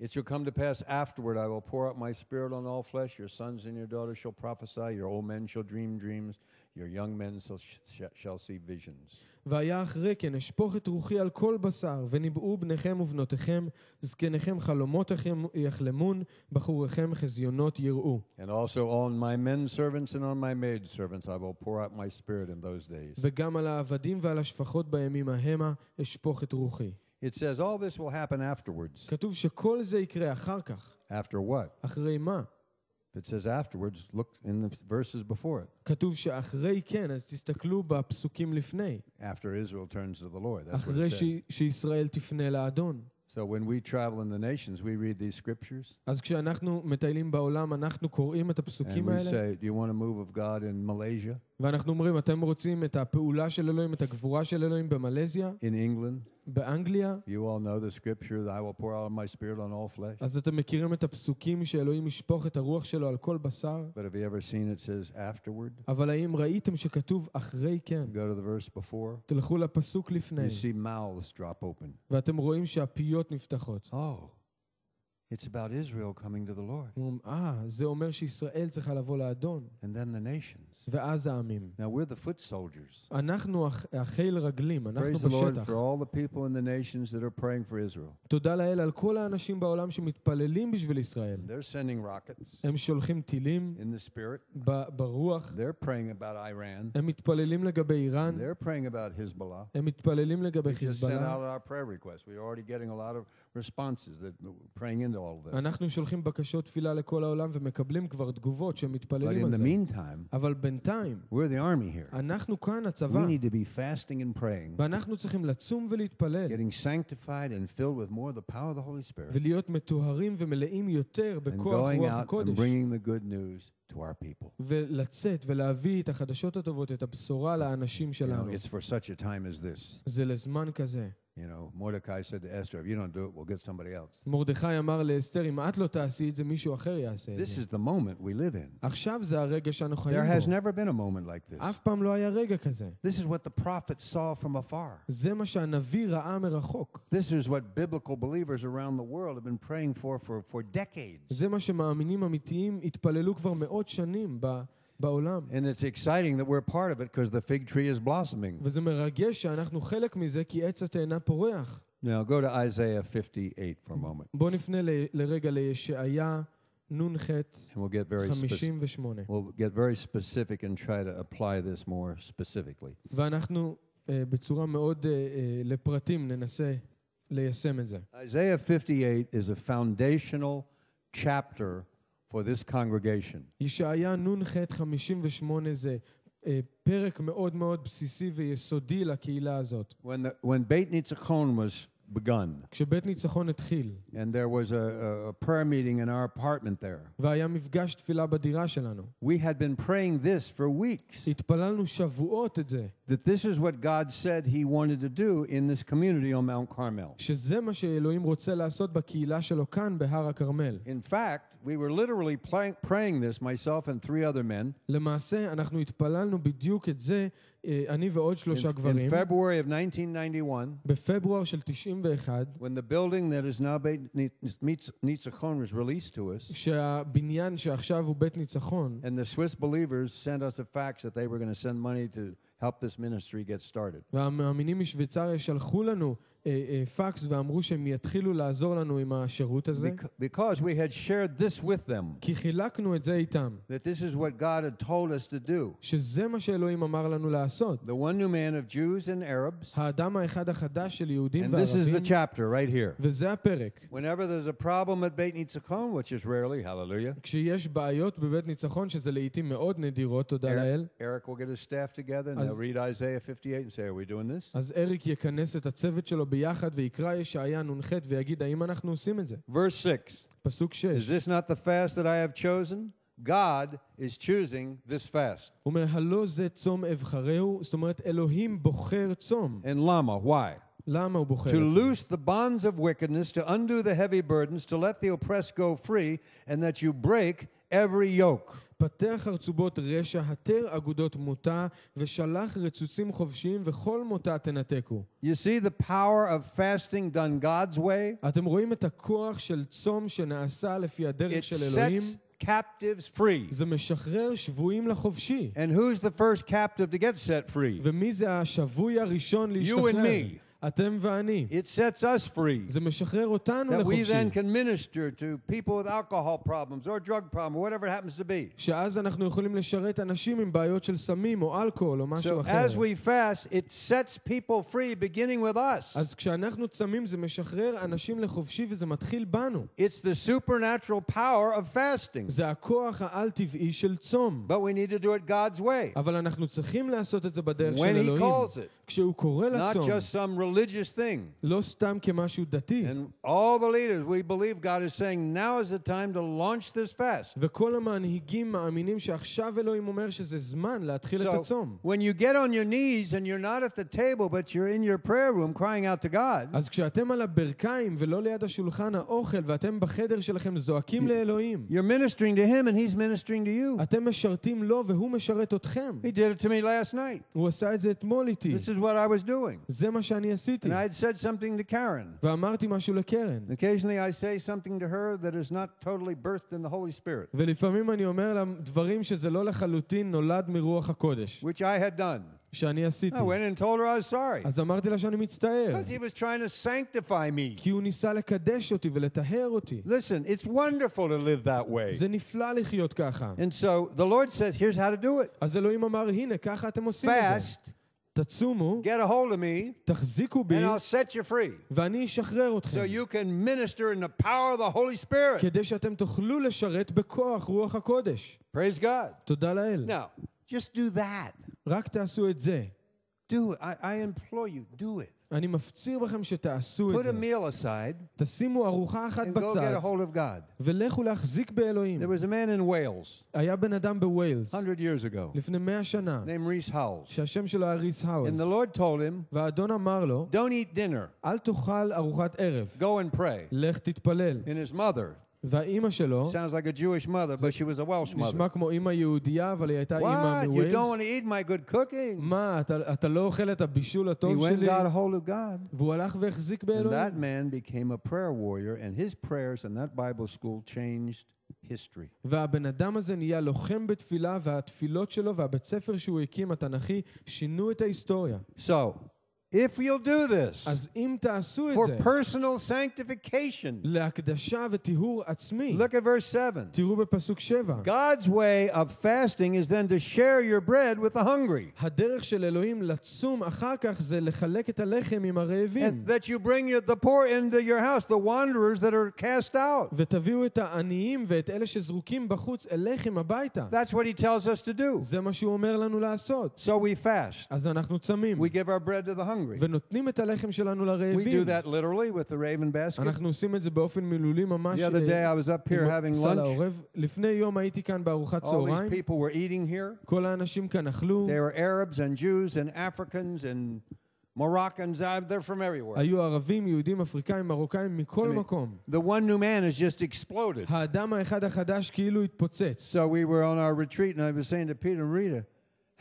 It shall come to pass afterward I will pour out my spirit on all flesh your sons and your daughters shall prophesy your old men shall dream dreams your young men shall, sh- shall see visions. והיה אחרי כן אשפוך את רוחי על כל בשר, וניבאו בניכם ובנותיכם, זקניכם חלומותיכם יחלמון, בחוריכם חזיונות יראו. And also on my men servants and on my maid servants I will pour out my spirit in those days. וגם על העבדים ועל השפחות בימים המה אשפוך את רוחי. It says all this will happen afterwards. כתוב שכל זה יקרה אחר כך. After what? אחרי מה? If it says afterwards, look in the verses before it. כתוב שאחרי כן, אז תסתכלו בפסוקים לפני. After Israel turns to the Lord. That's what אחרי it says. ש- שישראל תפנה לאדון. So when we travel in the nations, we read these scriptures אז כשאנחנו מטיילים בעולם, אנחנו קוראים את and הפסוקים we האלה, say, Do you want a move of God in Malaysia, ואנחנו אומרים, אתם רוצים את הפעולה של אלוהים, את הגבורה של אלוהים במלזיה, in England? באנגליה? You all know the scripture that I will pour out my spirit on all flesh. אז אתם מכירים את הפסוקים שאלוהים ישפוך את הרוח שלו על כל בשר? But have you ever seen it says afterward? אבל האם ראיתם שכתוב אחרי כן? Go to the verse before. תלכו לפסוק לפני, You see mouths drop open. ואתם רואים שהפיות נפתחות. Oh, it's about Israel coming to the Lord. אה, זה אומר שישראל צריכה לבוא לאדון, And then the nations. ואז העמים. Now we're the foot soldiers. אנחנו הח- החיל רגלים, אנחנו Praise the Lord בשטח. for all the people in the nations that are praying for Israel. תודה לאל על כל האנשים בעולם שמתפללים בשביל ישראל. They're sending rockets הם שולחים טילים in the spirit. ב- ברוח, They're praying about Iran. הם מתפללים לגבי איראן, They're praying about Hezbollah. הם מתפללים לגבי We just sent חיזבאללה. out our prayer requests. We're already getting a lot of responses that we're praying into all of this. אנחנו שולחים בקשות תפילה לכל העולם ומקבלים כבר תגובות שהם But מתפללים in על the זה. meantime, אבל בינתיים, we're the army here. אנחנו כאן We הצבא, need to be fasting and praying, ואנחנו צריכים לצום ולהתפלל, getting sanctified and filled with more of the power of the Holy Spirit, ולהיות מטוהרים ומלאים יותר and בכוח going רוח out and הקודש, bringing the good news to our people. ולצאת ולהביא את החדשות הטובות, את הבשורה לאנשים You know, שלנו. it's for such a time as this. זה לזמן כזה. You know, Mordecai said to Esther, if you don't do it, we'll get somebody else. מרדכי אמר לאסתר, אם את לא תעשי את זה, מישהו אחר יעשה את This זה. is the moment we live in. עכשיו זה הרגע שאנו There חיים has בו. never been a moment like this. אף פעם לא היה רגע כזה. This is what the prophet saw from afar. זה מה שהנביא ראה מרחוק. This is what biblical believers around the world have been praying for for, for decades. זה מה שמאמינים אמיתיים התפללו כבר מאות שנים ב- בעולם. And it's exciting that we're part of it because the fig tree is blossoming. וזה מרגש שאנחנו חלק מזה כי עץ התאנה פורח. Now go to Isaiah 58 for a moment, בואו נפנה ל- לרגע לישעיה נ"ח and we'll get very specific. 58. We'll get very specific and try to apply this more specifically. ואנחנו אה, בצורה מאוד אה, אה, לפרטים ננסה ליישם את זה. Isaiah 58 is a foundational chapter for this congregation. ישעיה נ"ח 58 זה אה, פרק מאוד מאוד בסיסי ויסודי לקהילה הזאת. When, the, when Beit Nitzachon was begun, כשבית ניצחון התחיל, and there was a, a, a prayer meeting in our apartment there, והיה מפגש תפילה בדירה שלנו, we had been praying this for weeks. התפללנו שבועות את זה. that this is what God said He wanted to do in this community on Mount Carmel. שזה מה שאלוהים רוצה לעשות בקהילה שלו כאן בהר הכרמל. In fact, we were literally play, praying this, myself and three other men, למעשה, אנחנו התפללנו בדיוק את זה, אה, אני ועוד in, שלושה in גברים, February of 1991, בפברואר של 91, when the building that is now Beit Nitz- Nitzachon was released to us, שהבניין שעכשיו הוא בית ניצחון, and the Swiss believers sent us a fax that they were going to send money to help this ministry get started. והמאמינים משוויצריה שלחו לנו אה, אה, פקס ואמרו שהם יתחילו לעזור לנו עם השירות הזה, Bec- because we had shared this with them, כי חילקנו את זה איתם, that this is what God had told us to do. שזה מה שאלוהים אמר לנו לעשות. The one new man of Jews and Arabs, האדם האחד החדש של יהודים and this is the וערבים, chapter right here. וזה הפרק. Whenever there's a problem at Beit Nitzachon, which is rarely, hallelujah, כשיש בעיות בבית ניצחון, שזה לעיתים מאוד נדירות, תודה לאל, Eric, Eric will get his staff together and As- they'll read Isaiah 58 and say, Are we doing this? אז אריק יכנס את הצוות שלו ביחד ויקרא ישעיה נ"ח ויגיד, האם אנחנו עושים את זה? Verse 6 פסוק Is 6. this not the fast that I have chosen? God is choosing this fast. הוא אומר, הלא זה צום אבחרהו? זאת אומרת, אלוהים בוחר צום. And Lama, why? למה הוא בוחר To את זה? loose the bonds of wickedness, to undo the heavy burdens, to let the oppressed go free, and that you break every yoke. פתח חרצובות רשע, התר אגודות מוטה, ושלח רצוצים חופשיים, וכל מוטה תנתקו. You see the power of fasting done God's way? אתם רואים את הכוח של צום שנעשה לפי הדרך It של אלוהים? sets captives free. זה משחרר שבויים לחופשי. And who's the first captive to get set free? ומי זה השבוי הראשון You and להשתחרר? me. אתם ואני. It sets us free. זה משחרר אותנו That we then לחופשי. can minister to people with alcohol problems or drug problem or whatever it happens to be. שאז אנחנו יכולים לשרת אנשים עם בעיות של סמים או אלכוהול או משהו So אחר. as we fast, it sets people free, beginning with us. אז כשאנחנו צמים זה משחרר אנשים לחופשי וזה מתחיל בנו. It's the supernatural power of fasting. זה הכוח העל-טבעי של צום. But we need to do it God's way. אבל אנחנו צריכים לעשות את זה בדרך של When He אלוהים. calls it, כשהוא קורא not לצום, just some religious thing. לא סתם כמשהו דתי. And all the leaders, we believe God is saying, now is the time to launch this fast. וכל המנהיגים מאמינים שעכשיו אלוהים אומר שזה זמן להתחיל את So הצום. when you get on your knees and you're not at the table, but you're in your prayer room crying out to God, אז כשאתם על הברכיים ולא ליד השולחן האוכל ואתם בחדר שלכם זועקים לאלוהים, you're ministering to Him and He's ministering to you. אתם משרתים לו והוא משרת אתכם. He did it to me last night. הוא עשה את זה אתמול איתי. This is what I was doing. זה מה שאני עשיתי. And I had said something to Karen. ואמרתי משהו לקרן. Occasionally I say something to her that is not totally birthed in the Holy Spirit, ולפעמים אני אומר לה דברים שזה לא לחלוטין נולד מרוח הקודש, which I had done. שאני עשיתי. I went and told her I was sorry אז אמרתי לה שאני מצטער, because he was trying to sanctify me. כי הוא ניסה לקדש אותי ולטהר אותי. Listen, it's wonderful to live that way. זה נפלא לחיות ככה. And so the Lord said, here's how to do it. אז אלוהים אמר, הנה, ככה אתם עושים את זה. Fast, תצומו, get a hold of me, תחזיקו בי, and I'll set you free. ואני אשחרר So אתכם. you can minister in the power of the Holy Spirit. כדי שאתם תוכלו לשרת בכוח רוח הקודש. Praise God. תודה לאל. Now, just do that. רק תעשו את זה. Do it. I, I implore you, do it. אני מפציר בכם שתעשו את Put a זה. meal aside תשימו ארוחה אחת and go get a בצד hold of God. ולכו להחזיק באלוהים. There was a man in Wales היה בן אדם בווילס 100 years ago לפני מאה שנה, named Rees Howells. שהשם שלו היה ריס האוס, And the Lord told him, והאדון אמר לו, Don't eat dinner, אל תאכל ארוחת ערב, go and pray. לך תתפלל. And his mother והאימא שלו, sounds like a Jewish mother, but she was a Welsh mother. נשמע כמו אימא יהודייה, אבל היא הייתה אימא What? You don't want מווילס. to eat my good cooking? מה, אתה, אתה לא אוכל את הבישול He הטוב went and שלי? got a hold of God. והוא הלך והחזיק And באלוהים. that man became a prayer warrior, and his prayers in that Bible school changed history. והבן אדם הזה נהיה לוחם בתפילה, והתפילות שלו והבית ספר שהוא הקים, התנ"כי, שינו את ההיסטוריה. So, if you'll do this אז אם תעשו את for זה personal sanctification, להקדשה וטיהור עצמי, look at verse 7. תראו בפסוק 7. God's way of fasting is then to share your bread with the hungry, הדרך של אלוהים לצום אחר כך זה לחלק את הלחם עם הרעבים. and that you bring your, the poor into your house, the wanderers that are cast out. ותביאו את העניים ואת אלה שזרוקים בחוץ אליכם הביתה. That's what he tells us to do. זה מה שהוא אומר לנו לעשות. So we fast. אז אנחנו צמים, We give our bread to the hungry. hungry. ונותנים את הלחם שלנו We do לרעבים. that literally with the raven basket. אנחנו עושים את זה באופן מילולי ממש. The other day אה, I was up here עם having סל lunch. העורב. לפני יום הייתי כאן בארוחת All these צהריים. people were eating here. כל האנשים כאן אכלו. They were Arabs and Jews and Africans and Moroccans. Uh, They're from everywhere. היו ערבים, יהודים, אפריקאים, מרוקאים, מכל I mean, מקום. The one new man has just exploded. האדם האחד החדש כאילו התפוצץ. So we were on our retreat, and I was saying to Peter and Rita,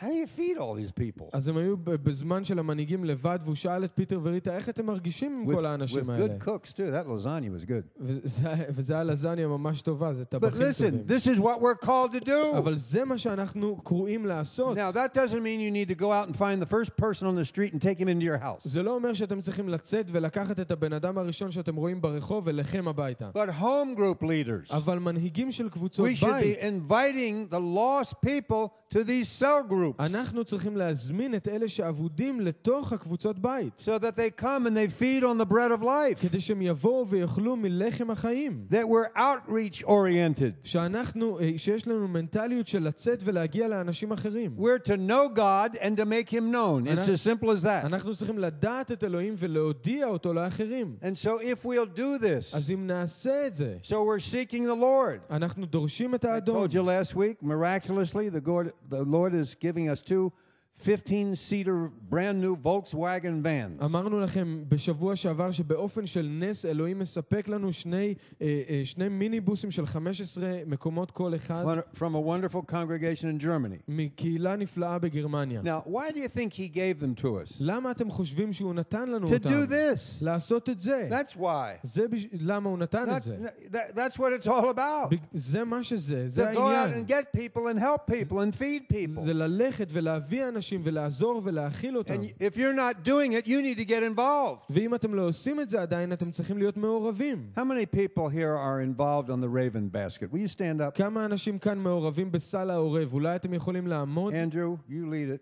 how do you feed all these people? אז הם היו ב- בזמן של המנהיגים לבד, והוא שאל את פיטר וריטה, איך אתם מרגישים עם With, כל האנשים with האלה? good cooks, too. That lasagna was good. וזה וזה היה לזניה ממש טובה, זה But טבחים listen, טובים. this is what we're called to do. אבל זה מה שאנחנו קרואים לעשות. Now, that doesn't mean you need to go out and find the first person on the street and take him into your house. זה לא אומר שאתם צריכים לצאת ולקחת את הבן אדם הראשון שאתם רואים ברחוב ולכם הביתה. But home group leaders, אבל מנהיגים של קבוצות we should בית, be inviting the lost people to these cell groups אנחנו צריכים להזמין את אלה שאבודים לתוך הקבוצות בית, so that they come and they feed on the bread of life. כדי שהם יבואו ויאכלו מלחם החיים. That we're outreach oriented. שאנחנו, אה, שיש לנו מנטליות של לצאת ולהגיע לאנשים אחרים. We're to know God and to make him known. It's אנחנו- as simple as that. אנחנו צריכים לדעת את אלוהים ולהודיע אותו לאחרים. And so if we'll do this, אז אם נעשה את זה, so we're seeking the Lord. אנחנו דורשים את I האדון. told you last week, miraculously, the Lord, the Lord is giving us two 15-seater brand new Volkswagen vans. אמרנו לכם בשבוע שעבר שבאופן של נס אלוהים מספק לנו שני, אה, אה, שני מיניבוסים של 15 מקומות כל אחד One- From a wonderful congregation in Germany. מקהילה נפלאה בגרמניה. Now, why do you think he gave them to us? למה אתם חושבים שהוא נתן לנו To אותם? do this. לעשות את זה. That's why. זה בש... למה הוא נתן את That's, זה. that- that's what it's all about. בג- זה מה שזה, זה To go out העניין. and get people and help people and feed people. זה ללכת ולהביא אנשים ולעזור ולהאכיל אותם. And if you're not doing it, you need to get involved. ואם אתם לא עושים את זה עדיין, אתם צריכים להיות מעורבים. How many people here are involved on the Raven basket? Will you stand up? כמה אנשים כאן מעורבים בסל העורב? אולי אתם יכולים לעמוד? Andrew, you lead it.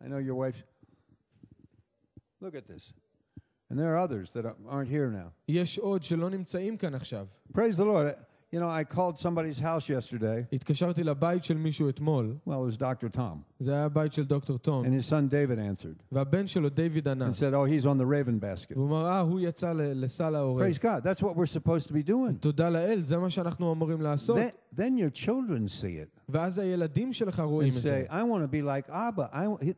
I know your wife. Look at this. And there are others that aren't here now. יש עוד שלא נמצאים כאן עכשיו. Praise the Lord. You know, I called somebody's house yesterday. התקשרתי לבית של מישהו אתמול, Well, it was Dr. Tom. זה היה הבית של דוקטור תום, And his son David answered והבן שלו דיוויד ענה. and said, Oh, he's on the Raven basket. והוא אמר, אה, הוא יצא ל- לסל העורב. Praise God. That's what we're supposed to be doing. תודה לאל, זה מה שאנחנו אמורים לעשות. Then, then your children see it ואז הילדים שלך רואים and את זה. say, I want to be like Abba. I, he-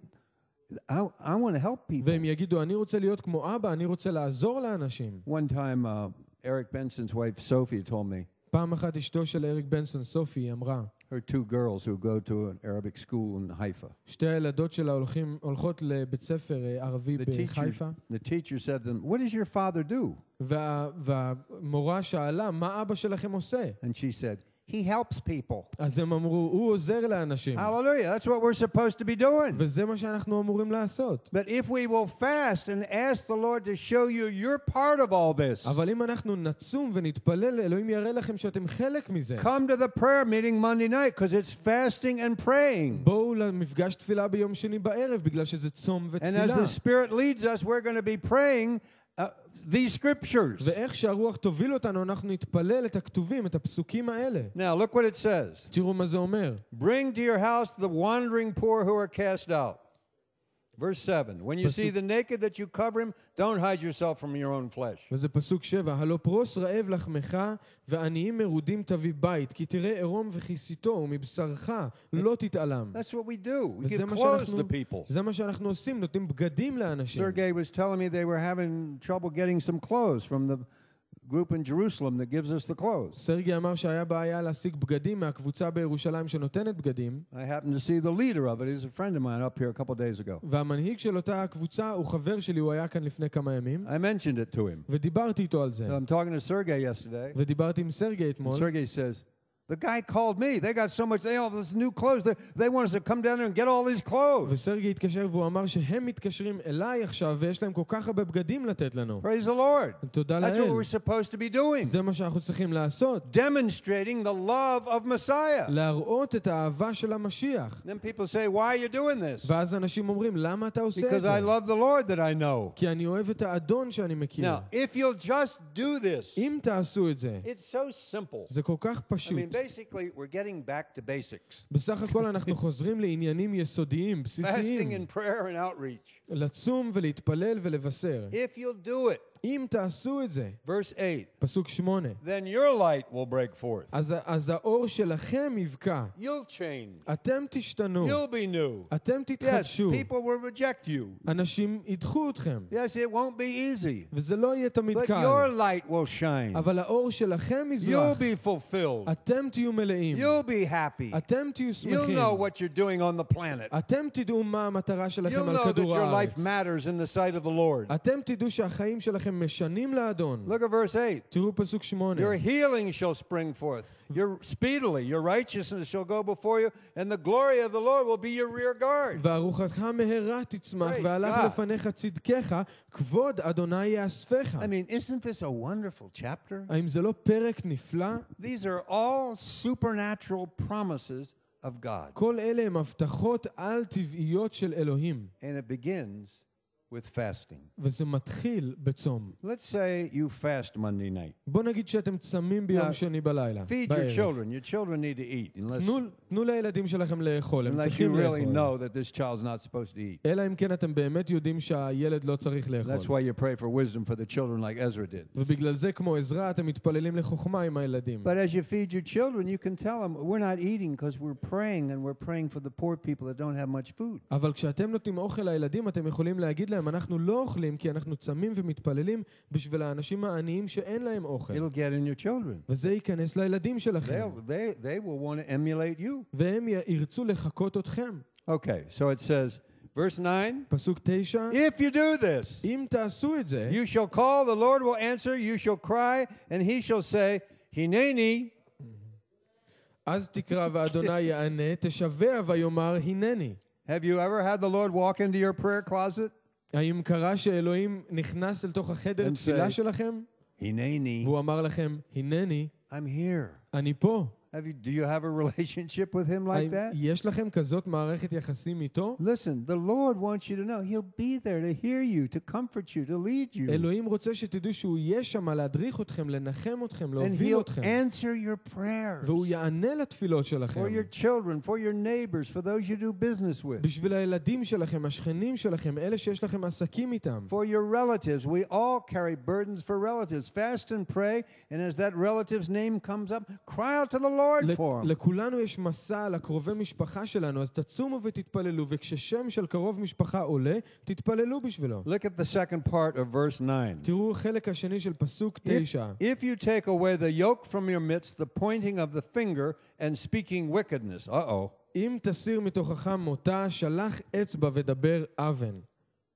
I, I want to help people. והם יגידו, אני רוצה להיות כמו אבא, אני רוצה לעזור לאנשים. One time, uh, Eric Benson's wife, Sophie, told me פעם אחת אשתו של אריק בנסון, סופי, היא אמרה, her two girls who go to an Arabic school in Haifa. שתי הילדות שלה הולכים, הולכות לבית ספר אה, ערבי The teacher, בחיפה, the teacher said to them, What does your father do? וה, והמורה שאלה, מה אבא שלכם עושה? And she said, He helps people. אז הם אמרו, הוא עוזר לאנשים. Hallelujah. That's what we're supposed to be doing. וזה מה שאנחנו אמורים לעשות. But if we will fast and ask the Lord to show you you're part of all this, אבל אם אנחנו נצום ונתפלל, אלוהים יראה לכם שאתם חלק מזה. come to the prayer meeting Monday night because it's fasting and praying. בואו למפגש תפילה ביום שני בערב, בגלל שזה צום And as ותפילה. the Spirit leads us, we're going to be praying uh, these scriptures. ואיך שהרוח תוביל אותנו, אנחנו נתפלל את הכתובים, את הפסוקים האלה. Now, look what it says תראו מה זה אומר. Bring to your house the wandering poor who are cast out. Verse 7 When you see Pasuk- the naked that you cover him, don't hide yourself from your own flesh. וזה פסוק שבע, הלא פרוס רעב לחמך, ועניים מרודים תביא בית, כי תראה עירום וכיסיתו, ומבשרך לא תתעלם. That's what we do. We וזה give מה clothes שאנחנו- to people. זה מה שאנחנו עושים, נותנים בגדים לאנשים. Sergey was telling me they were having trouble getting some clothes from the group in Jerusalem that gives us the clothes. סרגי אמר שהיה בעיה להשיג בגדים מהקבוצה בירושלים שנותנת בגדים, I happened to see the leader of it. He's a friend of mine up here a couple days ago. והמנהיג של אותה הקבוצה הוא חבר שלי, הוא היה כאן לפני כמה ימים, I mentioned it to him. ודיברתי איתו על זה. I'm talking to Sergey yesterday. ודיברתי עם סרגי And אתמול, Sergey says, The guy called me. They got so much, they all this new clothes. They, they want us to come down there and get all these clothes. וסרגי התקשר והוא אמר שהם מתקשרים אליי עכשיו ויש להם כל כך הרבה בגדים לתת לנו. Praise the Lord. תודה That's what לאל. we're supposed to be doing. זה מה שאנחנו צריכים לעשות. Demonstrating the love of Messiah. להראות את האהבה של המשיח. Then people say, Why are you doing this? ואז אנשים אומרים, למה אתה עושה את Because זה? I love the Lord that I know. כי אני אוהב את האדון שאני מכיר. Now, if you'll just do this, אם תעשו את זה, it's so simple. זה כל כך I פשוט. mean, basically, we're getting back to basics בסך הכל אנחנו חוזרים לעניינים יסודיים, fasting בסיסיים. and prayer and outreach. לצום ולהתפלל ולבשר. If you'll do it, אם תעשו את זה, verse 8, פסוק שמונה, then your light will break forth. אז, אז האור שלכם יבקע. You'll change. אתם תשתנו. You'll be new. אתם Yes, תתחדשו. people will reject you. אנשים ידחו אתכם. Yes, it won't be easy. וזה לא יהיה תמיד But קל. your light will shine. אבל האור שלכם You'll יזרח. be fulfilled. אתם תהיו מלאים. You'll be happy. אתם תהיו You'll שמחים. know what you're doing on the planet. אתם תדעו מה המטרה שלכם You'll על know that כדור your life הארץ. matters in the sight of the Lord. אתם תדעו שהחיים שלכם משנים לאדון. Look at verse 8. תראו פסוק שמונה. Your healing shall spring forth. Your speedily, your righteousness shall go before you, and the glory of the Lord will be your rear guard. וארוחתך מהרה תצמח, Praise והלך God. לפניך צדקך, כבוד אדוני יאספך. I mean, isn't this a wonderful chapter? האם זה לא פרק נפלא? These are all supernatural promises of God. כל אלה הם הבטחות על-טבעיות של אלוהים, And it begins with fasting. וזה מתחיל בצום. Let's say you fast Monday night. בוא נגיד שאתם צמים ביום Now, שני בלילה, Feed your בערב. children. Your children need to eat, unless, תנו, תנו לילדים שלכם לאכול, הם unless you צריכים really לאכול. know that this child's not supposed to eat. אלא אם כן אתם באמת יודעים שהילד לא צריך That's לאכול. why you pray for wisdom for the children like Ezra did. ובגלל זה, כמו עזרא, אתם מתפללים לחוכמה עם הילדים. But as you feed your children, you can tell them, we're not eating because we're praying and we're praying for the poor people that don't have much food. אבל כשאתם נותנים אוכל לילדים, אתם יכולים להגיד להם, אנחנו לא אוכלים כי אנחנו צמים ומתפללים בשביל האנשים העניים שאין להם אוכל. It'll get in your children. וזה ייכנס לילדים שלכם. They'll, they, they will want to emulate you. והם י- ירצו לחקות אתכם. Okay, so it says, verse 9, פסוק תשע, if you do this, אם תעשו את זה, you shall call, the Lord will answer, you shall cry, and he shall say, Hineni, אז תקרא ואדוני יענה, תשבע ויאמר הנני. Have you ever had the Lord walk into your prayer closet? האם קרה שאלוהים נכנס אל תוך החדר And תפילה שלכם? Hineni, והוא אמר לכם, הנני, I'm here. אני פה. Have you, do you have a relationship with him like האם that? יש לכם כזאת מערכת יחסים איתו? Listen, the Lord wants you to know He'll be there to hear you, to comfort you, to lead you. אלוהים רוצה שתדעו שהוא יהיה שם להדריך אתכם, לנחם אתכם, And להוביל He'll אתכם. answer your prayers והוא יענה לתפילות שלכם. for your children, for your neighbors, for those you do business with, בשביל הילדים שלכם, השכנים שלכם, אלה שיש לכם עסקים איתם. for your relatives. We all carry burdens for relatives. Fast and pray, and as that relative's name comes up, cry out to the Lord ל- for him. לכולנו יש מסע על הקרובי משפחה שלנו, אז תצומו ותתפללו, וכששם של קרוב משפחה עולה, תתפללו בשבילו. Look at the second part of verse 9. תראו החלק השני של פסוק If, תשע. if you take away the yoke from your midst, the pointing of the finger and speaking wickedness. Uh oh. אם תסיר מתוכך מותה, שלח אצבע ודבר אבן.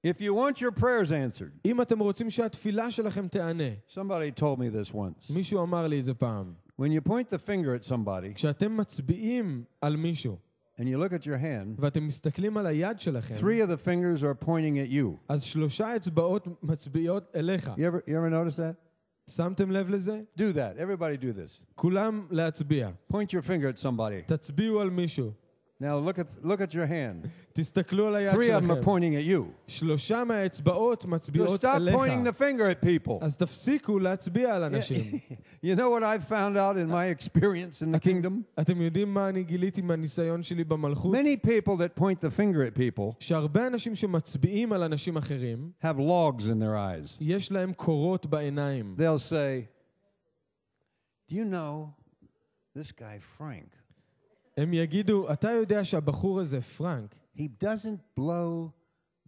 If you want your prayers answered, אם אתם רוצים שהתפילה שלכם תיענה, somebody told me this once. מישהו אמר לי את זה פעם, When you point the finger at somebody כשאתם מצביעים על מישהו, and you look at your hand, ואתם מסתכלים על היד שלכם, three of the fingers are pointing at you. אז שלושה אצבעות מצביעות אליך. You ever, you ever notice that? שמתם לב לזה? Do that. Everybody do this. כולם להצביע. Point your finger at somebody. תצביעו על מישהו. Now look at look at your hand. תסתכלו על היד Three of them are שלכם. pointing at you. שלושה מהאצבעות So מצביעות stop אליך. pointing the finger at people. אז תפסיקו להצביע על אנשים. you know what I've found out in my experience in the kingdom? אתם יודעים מה אני גיליתי מהניסיון שלי במלכות? Many people that point the finger at people שהרבה אנשים שמצביעים על אנשים אחרים, have logs in their eyes. יש להם קורות בעיניים. They'll say, Do you know this guy, Frank? הם יגידו, אתה יודע שהבחור הזה, פרנק, He doesn't blow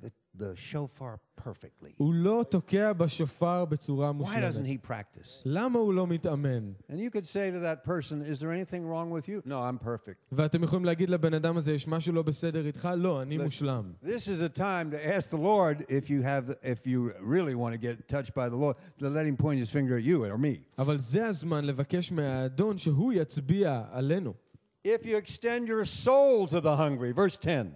the, the shofar perfectly. הוא לא תוקע בשופר בצורה Why doesn't מושלמת. he practice? למה הוא לא מתאמן? And you could say to that person, Is there anything wrong with you? No, I'm perfect. ואתם יכולים להגיד לבן אדם הזה, יש משהו לא בסדר איתך? לא, אני Look, מושלם. This is a time to ask the Lord if you have, if you really want to get touched by the Lord, to let Him point His finger at you or me. אבל זה הזמן לבקש מהאדון שהוא יצביע עלינו. If you extend your soul to the hungry, verse 10,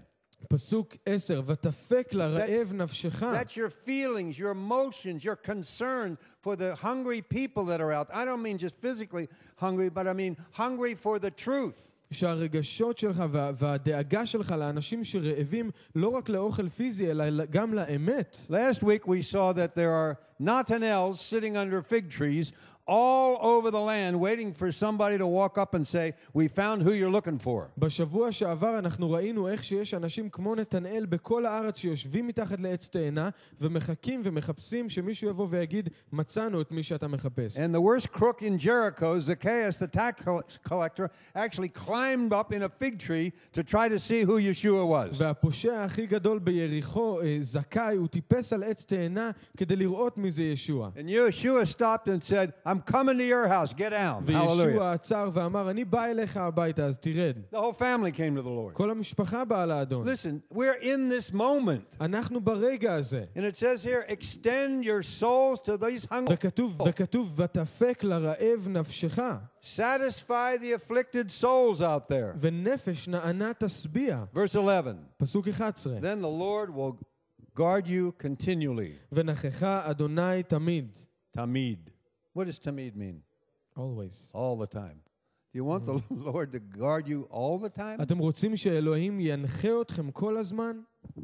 פסוק עשר, ותפק לרעב נפשך. that's your feelings, your emotions, your concern for the hungry people that are out. I don't mean just physically hungry, but I mean hungry for the truth. שהרגשות שלך וה, והדאגה שלך לאנשים שרעבים לא רק לאוכל פיזי, אלא גם לאמת. Last week we saw that there are Nathanaels sitting under fig trees all over the land waiting for somebody to walk up and say, We found who you're looking for. בשבוע שעבר אנחנו ראינו איך שיש אנשים כמו נתנאל בכל הארץ שיושבים מתחת לעץ תאנה ומחכים ומחפשים שמישהו יבוא ויגיד מצאנו את מי שאתה מחפש. And the worst crook in Jericho, Zacchaeus, the tax collector, actually climbed up in a fig tree to try to see who Yeshua was. והפושע הכי גדול ביריחו, אה, זכאי, הוא טיפס על עץ תאנה כדי לראות מי זה ישוע. And Yeshua stopped and said, I'm coming to your house, get down. Hallelujah. וישוע עצר ואמר, אני בא אליך הביתה, אז תרד. The whole family came to the Lord. כל המשפחה באה לאדון. Listen, we're in this moment. אנחנו ברגע הזה. And it says here, extend your souls to these hungry. וכתוב, וכתוב, ותפק לרעב נפשך, Satisfy the afflicted souls out there. ונפש נענה תשביע. Verse 11. פסוק 11. Then the Lord will guard you continually. ונכך אדוני תמיד. Tamid. What does tamid mean? always. All the time. Do you want the Lord to guard you all the time? אתם רוצים שאלוהים ינחה אתכם כל הזמן?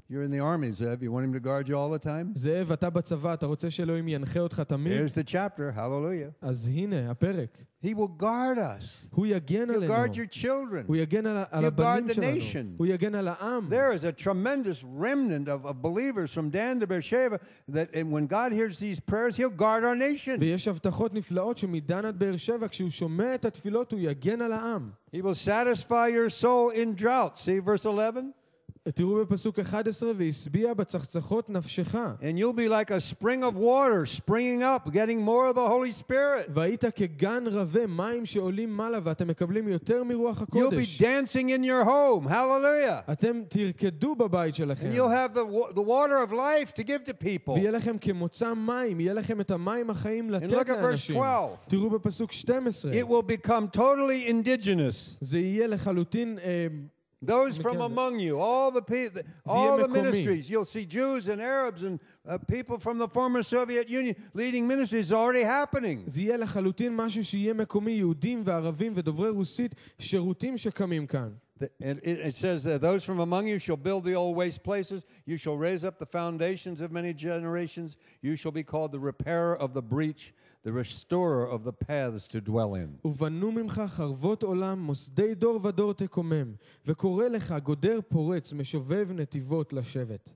You're in the army, Zev. You want him to guard you all the time? זאב, אתה בצבא, אתה רוצה שאלוהים ינחה אותך תמיד? Here's the chapter. Hallelujah. אז הנה, הפרק. He will guard us. הוא יגן He'll עלינו. guard your children. הוא יגן על, על He'll guard הבנים the שלנו. nation. הוא יגן על העם. There is a tremendous remnant of, of believers from Dan to Beersheba that and when God hears these prayers, He'll guard our nation. ויש הבטחות נפלאות שמדן עד באר שבע, כשהוא שומע את התפילות, הוא יגן על העם. He will satisfy your soul in drought. See verse 11? תראו בפסוק 11, והשביע בצחצחות נפשך. And you'll be like a spring of water springing up, getting more of the Holy Spirit. והיית כגן רבה, מים שעולים מעלה, ואתם מקבלים יותר מרוח You'll be הקודש. dancing in your home. Hallelujah. אתם תרקדו בבית שלכם. And you'll have the, wa- the water of life to give to people. ויהיה לכם כמוצא מים, יהיה לכם את המים החיים look לתת at verse לאנשים. 12. תראו בפסוק 12. It will become totally indigenous. זה יהיה לחלוטין... אה, Those from McKenna. among you, all the people, all the מקומי. ministries. You'll see Jews and Arabs and uh, people from the former Soviet Union leading ministries It's already happening. זה יהיה לחלוטין משהו שיהיה מקומי, יהודים וערבים ודוברי רוסית, שירותים שקמים כאן. The- It, it, it says, uh, Those from among you shall build the old waste places. You shall raise up the foundations of many generations. You shall be called the repairer of the breach, the restorer of the paths to dwell in. ובנו ממך חרבות עולם, מוסדי דור ודור תקומם, וקורא לך גודר פורץ, משובב נתיבות לשבת.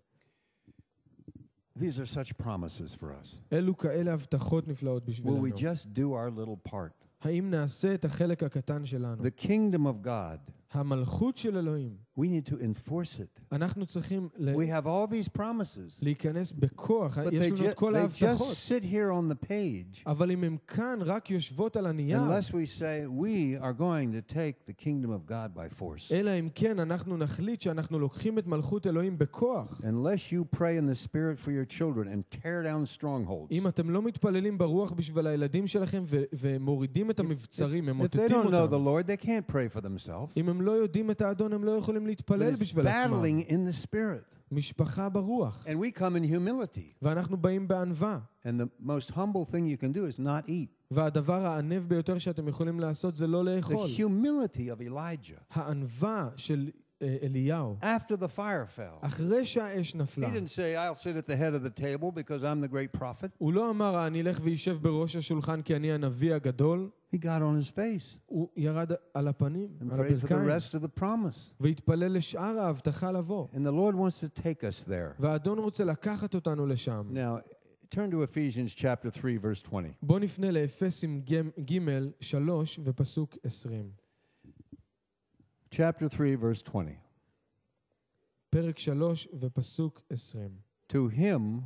These are such promises for us. אלו כאלה הבטחות נפלאות Will בשבילנו. we just do our little part? האם נעשה את החלק הקטן שלנו? The kingdom of God, המלכות של אלוהים, we need to enforce it. אנחנו צריכים ל- We have all these promises, להיכנס בכוח, but יש they, לנו ju- את כל they just ההבטחות. sit here on the page אבל אם הם כאן רק יושבות על הנייר, unless we say we are going to take the kingdom of God by force. אלא אם כן אנחנו נחליט שאנחנו לוקחים את מלכות אלוהים בכוח. Unless you pray in the spirit for your children and tear down strongholds. אם אתם לא מתפללים ברוח בשביל הילדים שלכם ו- ומורידים את המבצרים, If they ממוטטים don't know the אותם, Lord, they can't pray for themselves. אם הם לא יודעים את האדון, הם לא יכולים להתפלל בשביל עצמם. battling in the spirit. משפחה ברוח. And we come in humility. ואנחנו באים בענווה. And the most humble thing you can do is not eat. והדבר הענב ביותר שאתם יכולים לעשות זה לא The לאכול. humility of Elijah הענווה של אה, אליהו, after the fire fell. אחרי שהאש He נפלה, didn't say, I'll sit at the head of the table because I'm the great prophet. הוא לא אמר, אני אלך וישב בראש השולחן כי אני הנביא הגדול. He got on his face הוא ירד על הפנים, and על prayed for the הברכיים, rest of the promise. והתפלל לשאר ההבטחה לבוא. And the Lord wants to take us there. והאדון רוצה לקחת אותנו לשם. Now, turn to Ephesians chapter 3, verse 20. בואו נפנה לאפסים ג' 3 ופסוק 20. Chapter 3, verse 20. פרק 3 ופסוק 20. To him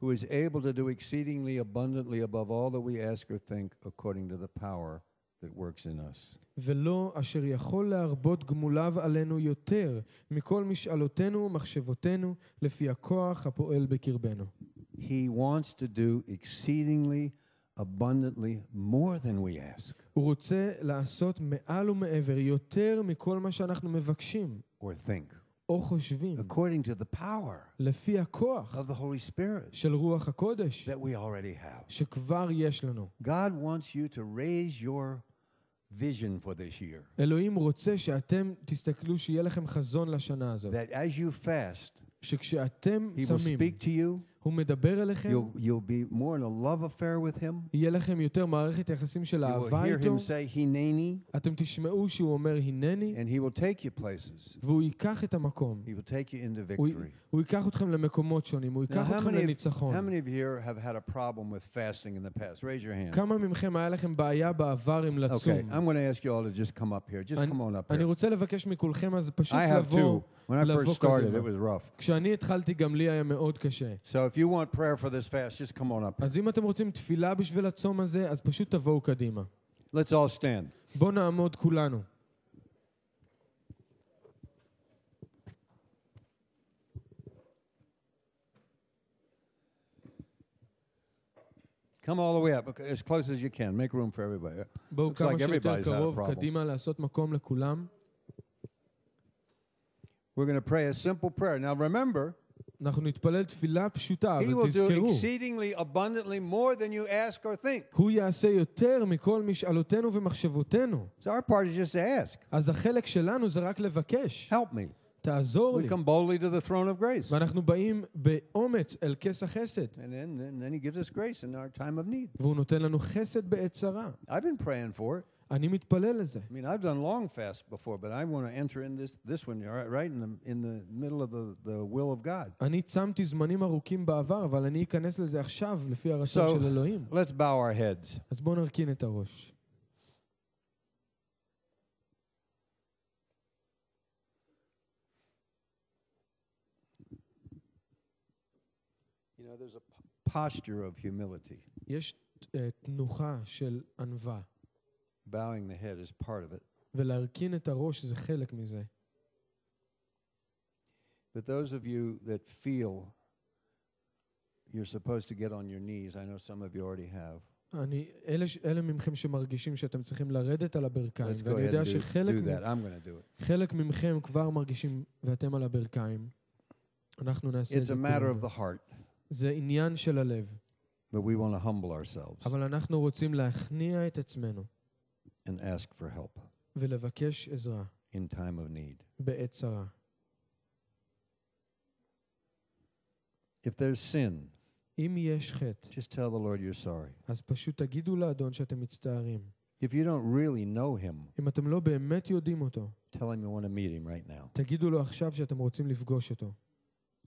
who is able to do exceedingly abundantly above all that we ask or think, according to the power that works in us. ולא אשר יכול להרבות גמוליו עלינו יותר מכל משאלותינו ומחשבותינו לפי הכוח הפועל בקרבנו. He wants to do exceedingly abundantly more than we ask הוא רוצה לעשות מעל ומעבר יותר מכל מה שאנחנו מבקשים or think, או חושבים, according to the power לפי הכוח of the Holy Spirit של רוח הקודש that we already have. שכבר יש לנו. God wants you to raise your vision for this year. אלוהים רוצה שאתם תסתכלו שיהיה לכם חזון לשנה הזאת. That as you fast, שכשאתם He will צמים, speak to you. הוא מדבר אליכם, You'll, you'll be more in a love affair with him. יהיה לכם יותר מערכת יחסים של You will אהבה hear איתו, him say, Hineni, אתם תשמעו שהוא אומר הנני, and he will take you places. והוא ייקח את המקום. He will take you into הוא, victory. הוא ייקח אתכם למקומות שונים, הוא Now, ייקח how אתכם many, of, לניצחון. how many of you here have had a problem with fasting in the past? Raise your hand. כמה מכם היה לכם בעיה בעבר עם Okay, לצום? I'm going to ask you all to just come up here. Just אני- come on up אני here. רוצה לבקש מכולכם אז פשוט I have לבוא. When I לבוא first started, קדימה. it was rough. כשאני התחלתי גם לי היה מאוד קשה. So if you want prayer for this fast, just come on up. אז אם אתם רוצים תפילה בשביל הצום הזה, אז פשוט תבואו קדימה. Let's all stand. בואו נעמוד כולנו. Come all the way up, okay, as close as you can. Make room for everybody. בואו Looks כמה like שיותר everybody's had a קרוב problem. קדימה לעשות מקום לכולם. We're going to pray a simple prayer. Now remember, אנחנו נתפלל תפילה פשוטה, He אבל will do תזכרו, exceedingly abundantly more than you ask or think. הוא יעשה יותר מכל משאלותינו ומחשבותינו. So our part is just to ask. אז החלק שלנו זה רק לבקש. Help me. תעזור We לי. come boldly to the throne of grace. ואנחנו באים באומץ אל כס החסד, And then, then, then he gives us grace in our time of need. והוא נותן לנו חסד בעת צרה. I've been praying for it. אני מתפלל לזה. I mean, I've done long fasts before, but I want to enter in this this one right, right in the in the middle of the, the will of God. אני צמתי זמנים ארוכים בעבר, אבל אני אכנס לזה עכשיו, לפי הרצון So- של אלוהים. Let's bow our heads. אז בואו נרכין את הראש. You know, there's a p- posture of humility. יש אה, תנוחה של ענווה, Bowing the head is part of it. ולהרכין את הראש זה חלק מזה. But those of you that feel you're supposed to get on your knees, I know some of you already have. אני, אלה, ש- אלה מכם שמרגישים שאתם צריכים לרדת על הברכיים, Let's go ואני ahead יודע and do, שחלק do מ- that. I'm going to do it. חלק מכם כבר מרגישים ואתם על הברכיים. אנחנו נעשה את It's זה a matter of כולנו. the heart, זה עניין של הלב, but we want to humble ourselves אבל אנחנו רוצים להכניע את עצמנו and ask for help ולבקש עזרה in time of need. בעת צרה. If there's sin, אם יש חטא, just tell the Lord you're sorry. אז פשוט תגידו לאדון שאתם מצטערים. If you don't really know him, אם אתם לא באמת יודעים אותו, tell him you want to meet him right now. תגידו לו עכשיו שאתם רוצים לפגוש אותו.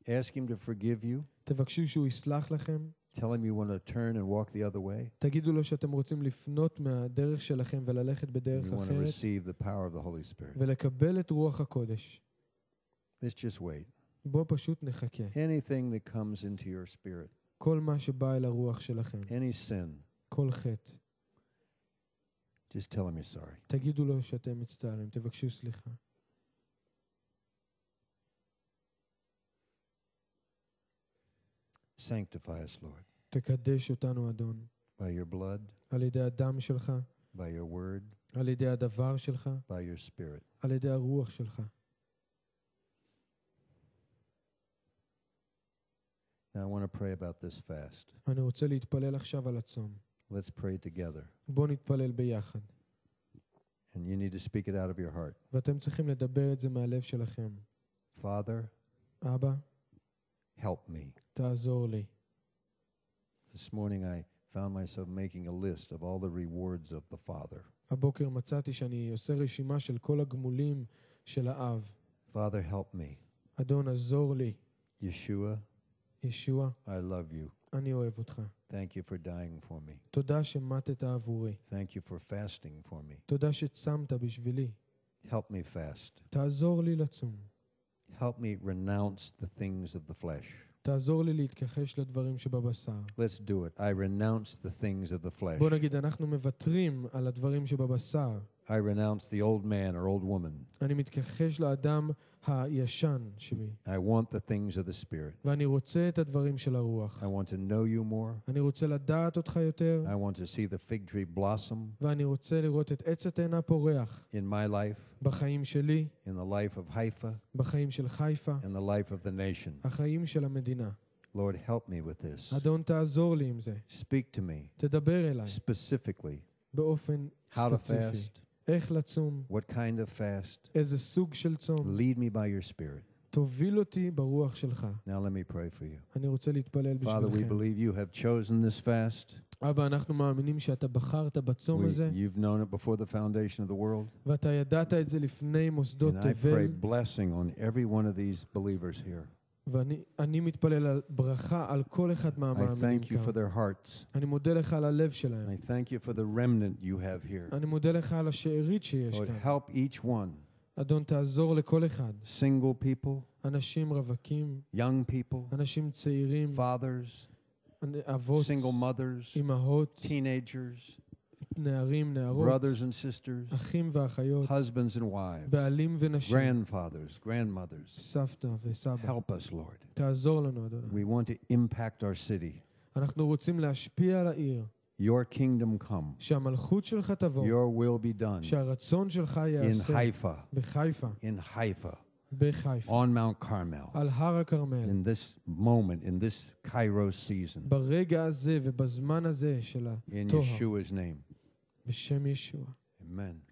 Ask him to forgive you. תבקשו שהוא יסלח לכם, Tell him you want to turn and walk the other way. תגידו לו שאתם רוצים לפנות מהדרך שלכם וללכת And בדרך you want to אחרת, receive the power of the Holy Spirit. ולקבל את רוח הקודש. Let's just wait. בואו פשוט נחכה. Anything that comes into your spirit, כל מה שבא אל הרוח שלכם, any sin, כל חטא, just tell him you're sorry. תגידו לו שאתם מצטערים, תבקשו סליחה. Sanctify us, Lord, תקדש אותנו, אדון, by your blood, על ידי הדם שלך, by your word, על ידי הדבר שלך, by your spirit. על ידי הרוח שלך. Now I want to pray about this fast. אני רוצה להתפלל עכשיו על הצום. Let's pray together. בואו נתפלל ביחד. And you need to speak it out of your heart. ואתם צריכים לדבר את זה מהלב שלכם. Father, אבא, help me. תעזור לי. This morning I found myself making a list of all the rewards of the Father. הבוקר מצאתי שאני עושה רשימה של כל הגמולים של האב. Father, help me. אדון, עזור לי. Yeshua, ישוע, I love you. אני אוהב אותך. Thank you for dying for me. תודה שמתת עבורי. Thank you for fasting for me. תודה שצמת בשבילי. Help me fast. תעזור לי לצום. Help me renounce the things of the flesh. תעזור לי להתכחש לדברים שבבשר. Let's do it. I renounce the things of the flesh. בוא נגיד, אנחנו מוותרים על הדברים שבבשר. I renounce the old man or old woman. אני מתכחש לאדם הישן שבי, I want the things of the Spirit. ואני רוצה את הדברים של הרוח. I want to know you more. אני רוצה לדעת אותך יותר, I want to see the fig tree blossom ואני רוצה לראות את עץ התאנה פורח in my life, בחיים שלי, in the life of Haifa, בחיים של חיפה, in the life of the nation. החיים של המדינה. Lord, help me with this. אדון, תעזור לי עם זה. Speak to me תדבר אליי specifically באופן how to ספציפי. fast, איך לצום, what kind of fast. איזה סוג של צום. Lead me by your Spirit. תוביל אותי ברוח שלך. Now, let me pray for you. אני רוצה להתפלל Father, we בשבילכם. believe you have chosen this fast. אבא, אנחנו מאמינים שאתה בחרת בצום We- הזה, you've known it before the foundation of the world. ואתה ידעת את זה לפני מוסדות And I pray תבל, blessing on every one of these believers here. ואני אני מתפלל על ברכה על כל אחד I מהמאמינים thank you for כאן. their hearts. אני מודה לך על הלב שלהם. I thank you for the remnant you have here. אני מודה לך על השארית שיש Lord, כאן. help each one אדון, תעזור לכל אחד. single people, אנשים רווקים, young people, אנשים צעירים, fathers, אבות, single mothers, אמהות, teenagers, נערים, נערות, brothers and sisters, אחים ואחיות, husbands and wives, בעלים ונשים, grandfathers, grandmothers, סבתא וסבא. Help us, Lord. תעזור לנו, אדוני. We want to impact our city. אנחנו רוצים להשפיע על העיר. Your kingdom come. שהמלכות שלך תבוא. Your will be done. שהרצון שלך ייעשה. In Haifa. בחיפה. In Haifa. בחיפה. On Mount Carmel. על הר הכרמל. In this moment, in this Kairos season. ברגע הזה ובזמן הזה של In Yeshua's name. בשם ישוע. Amen.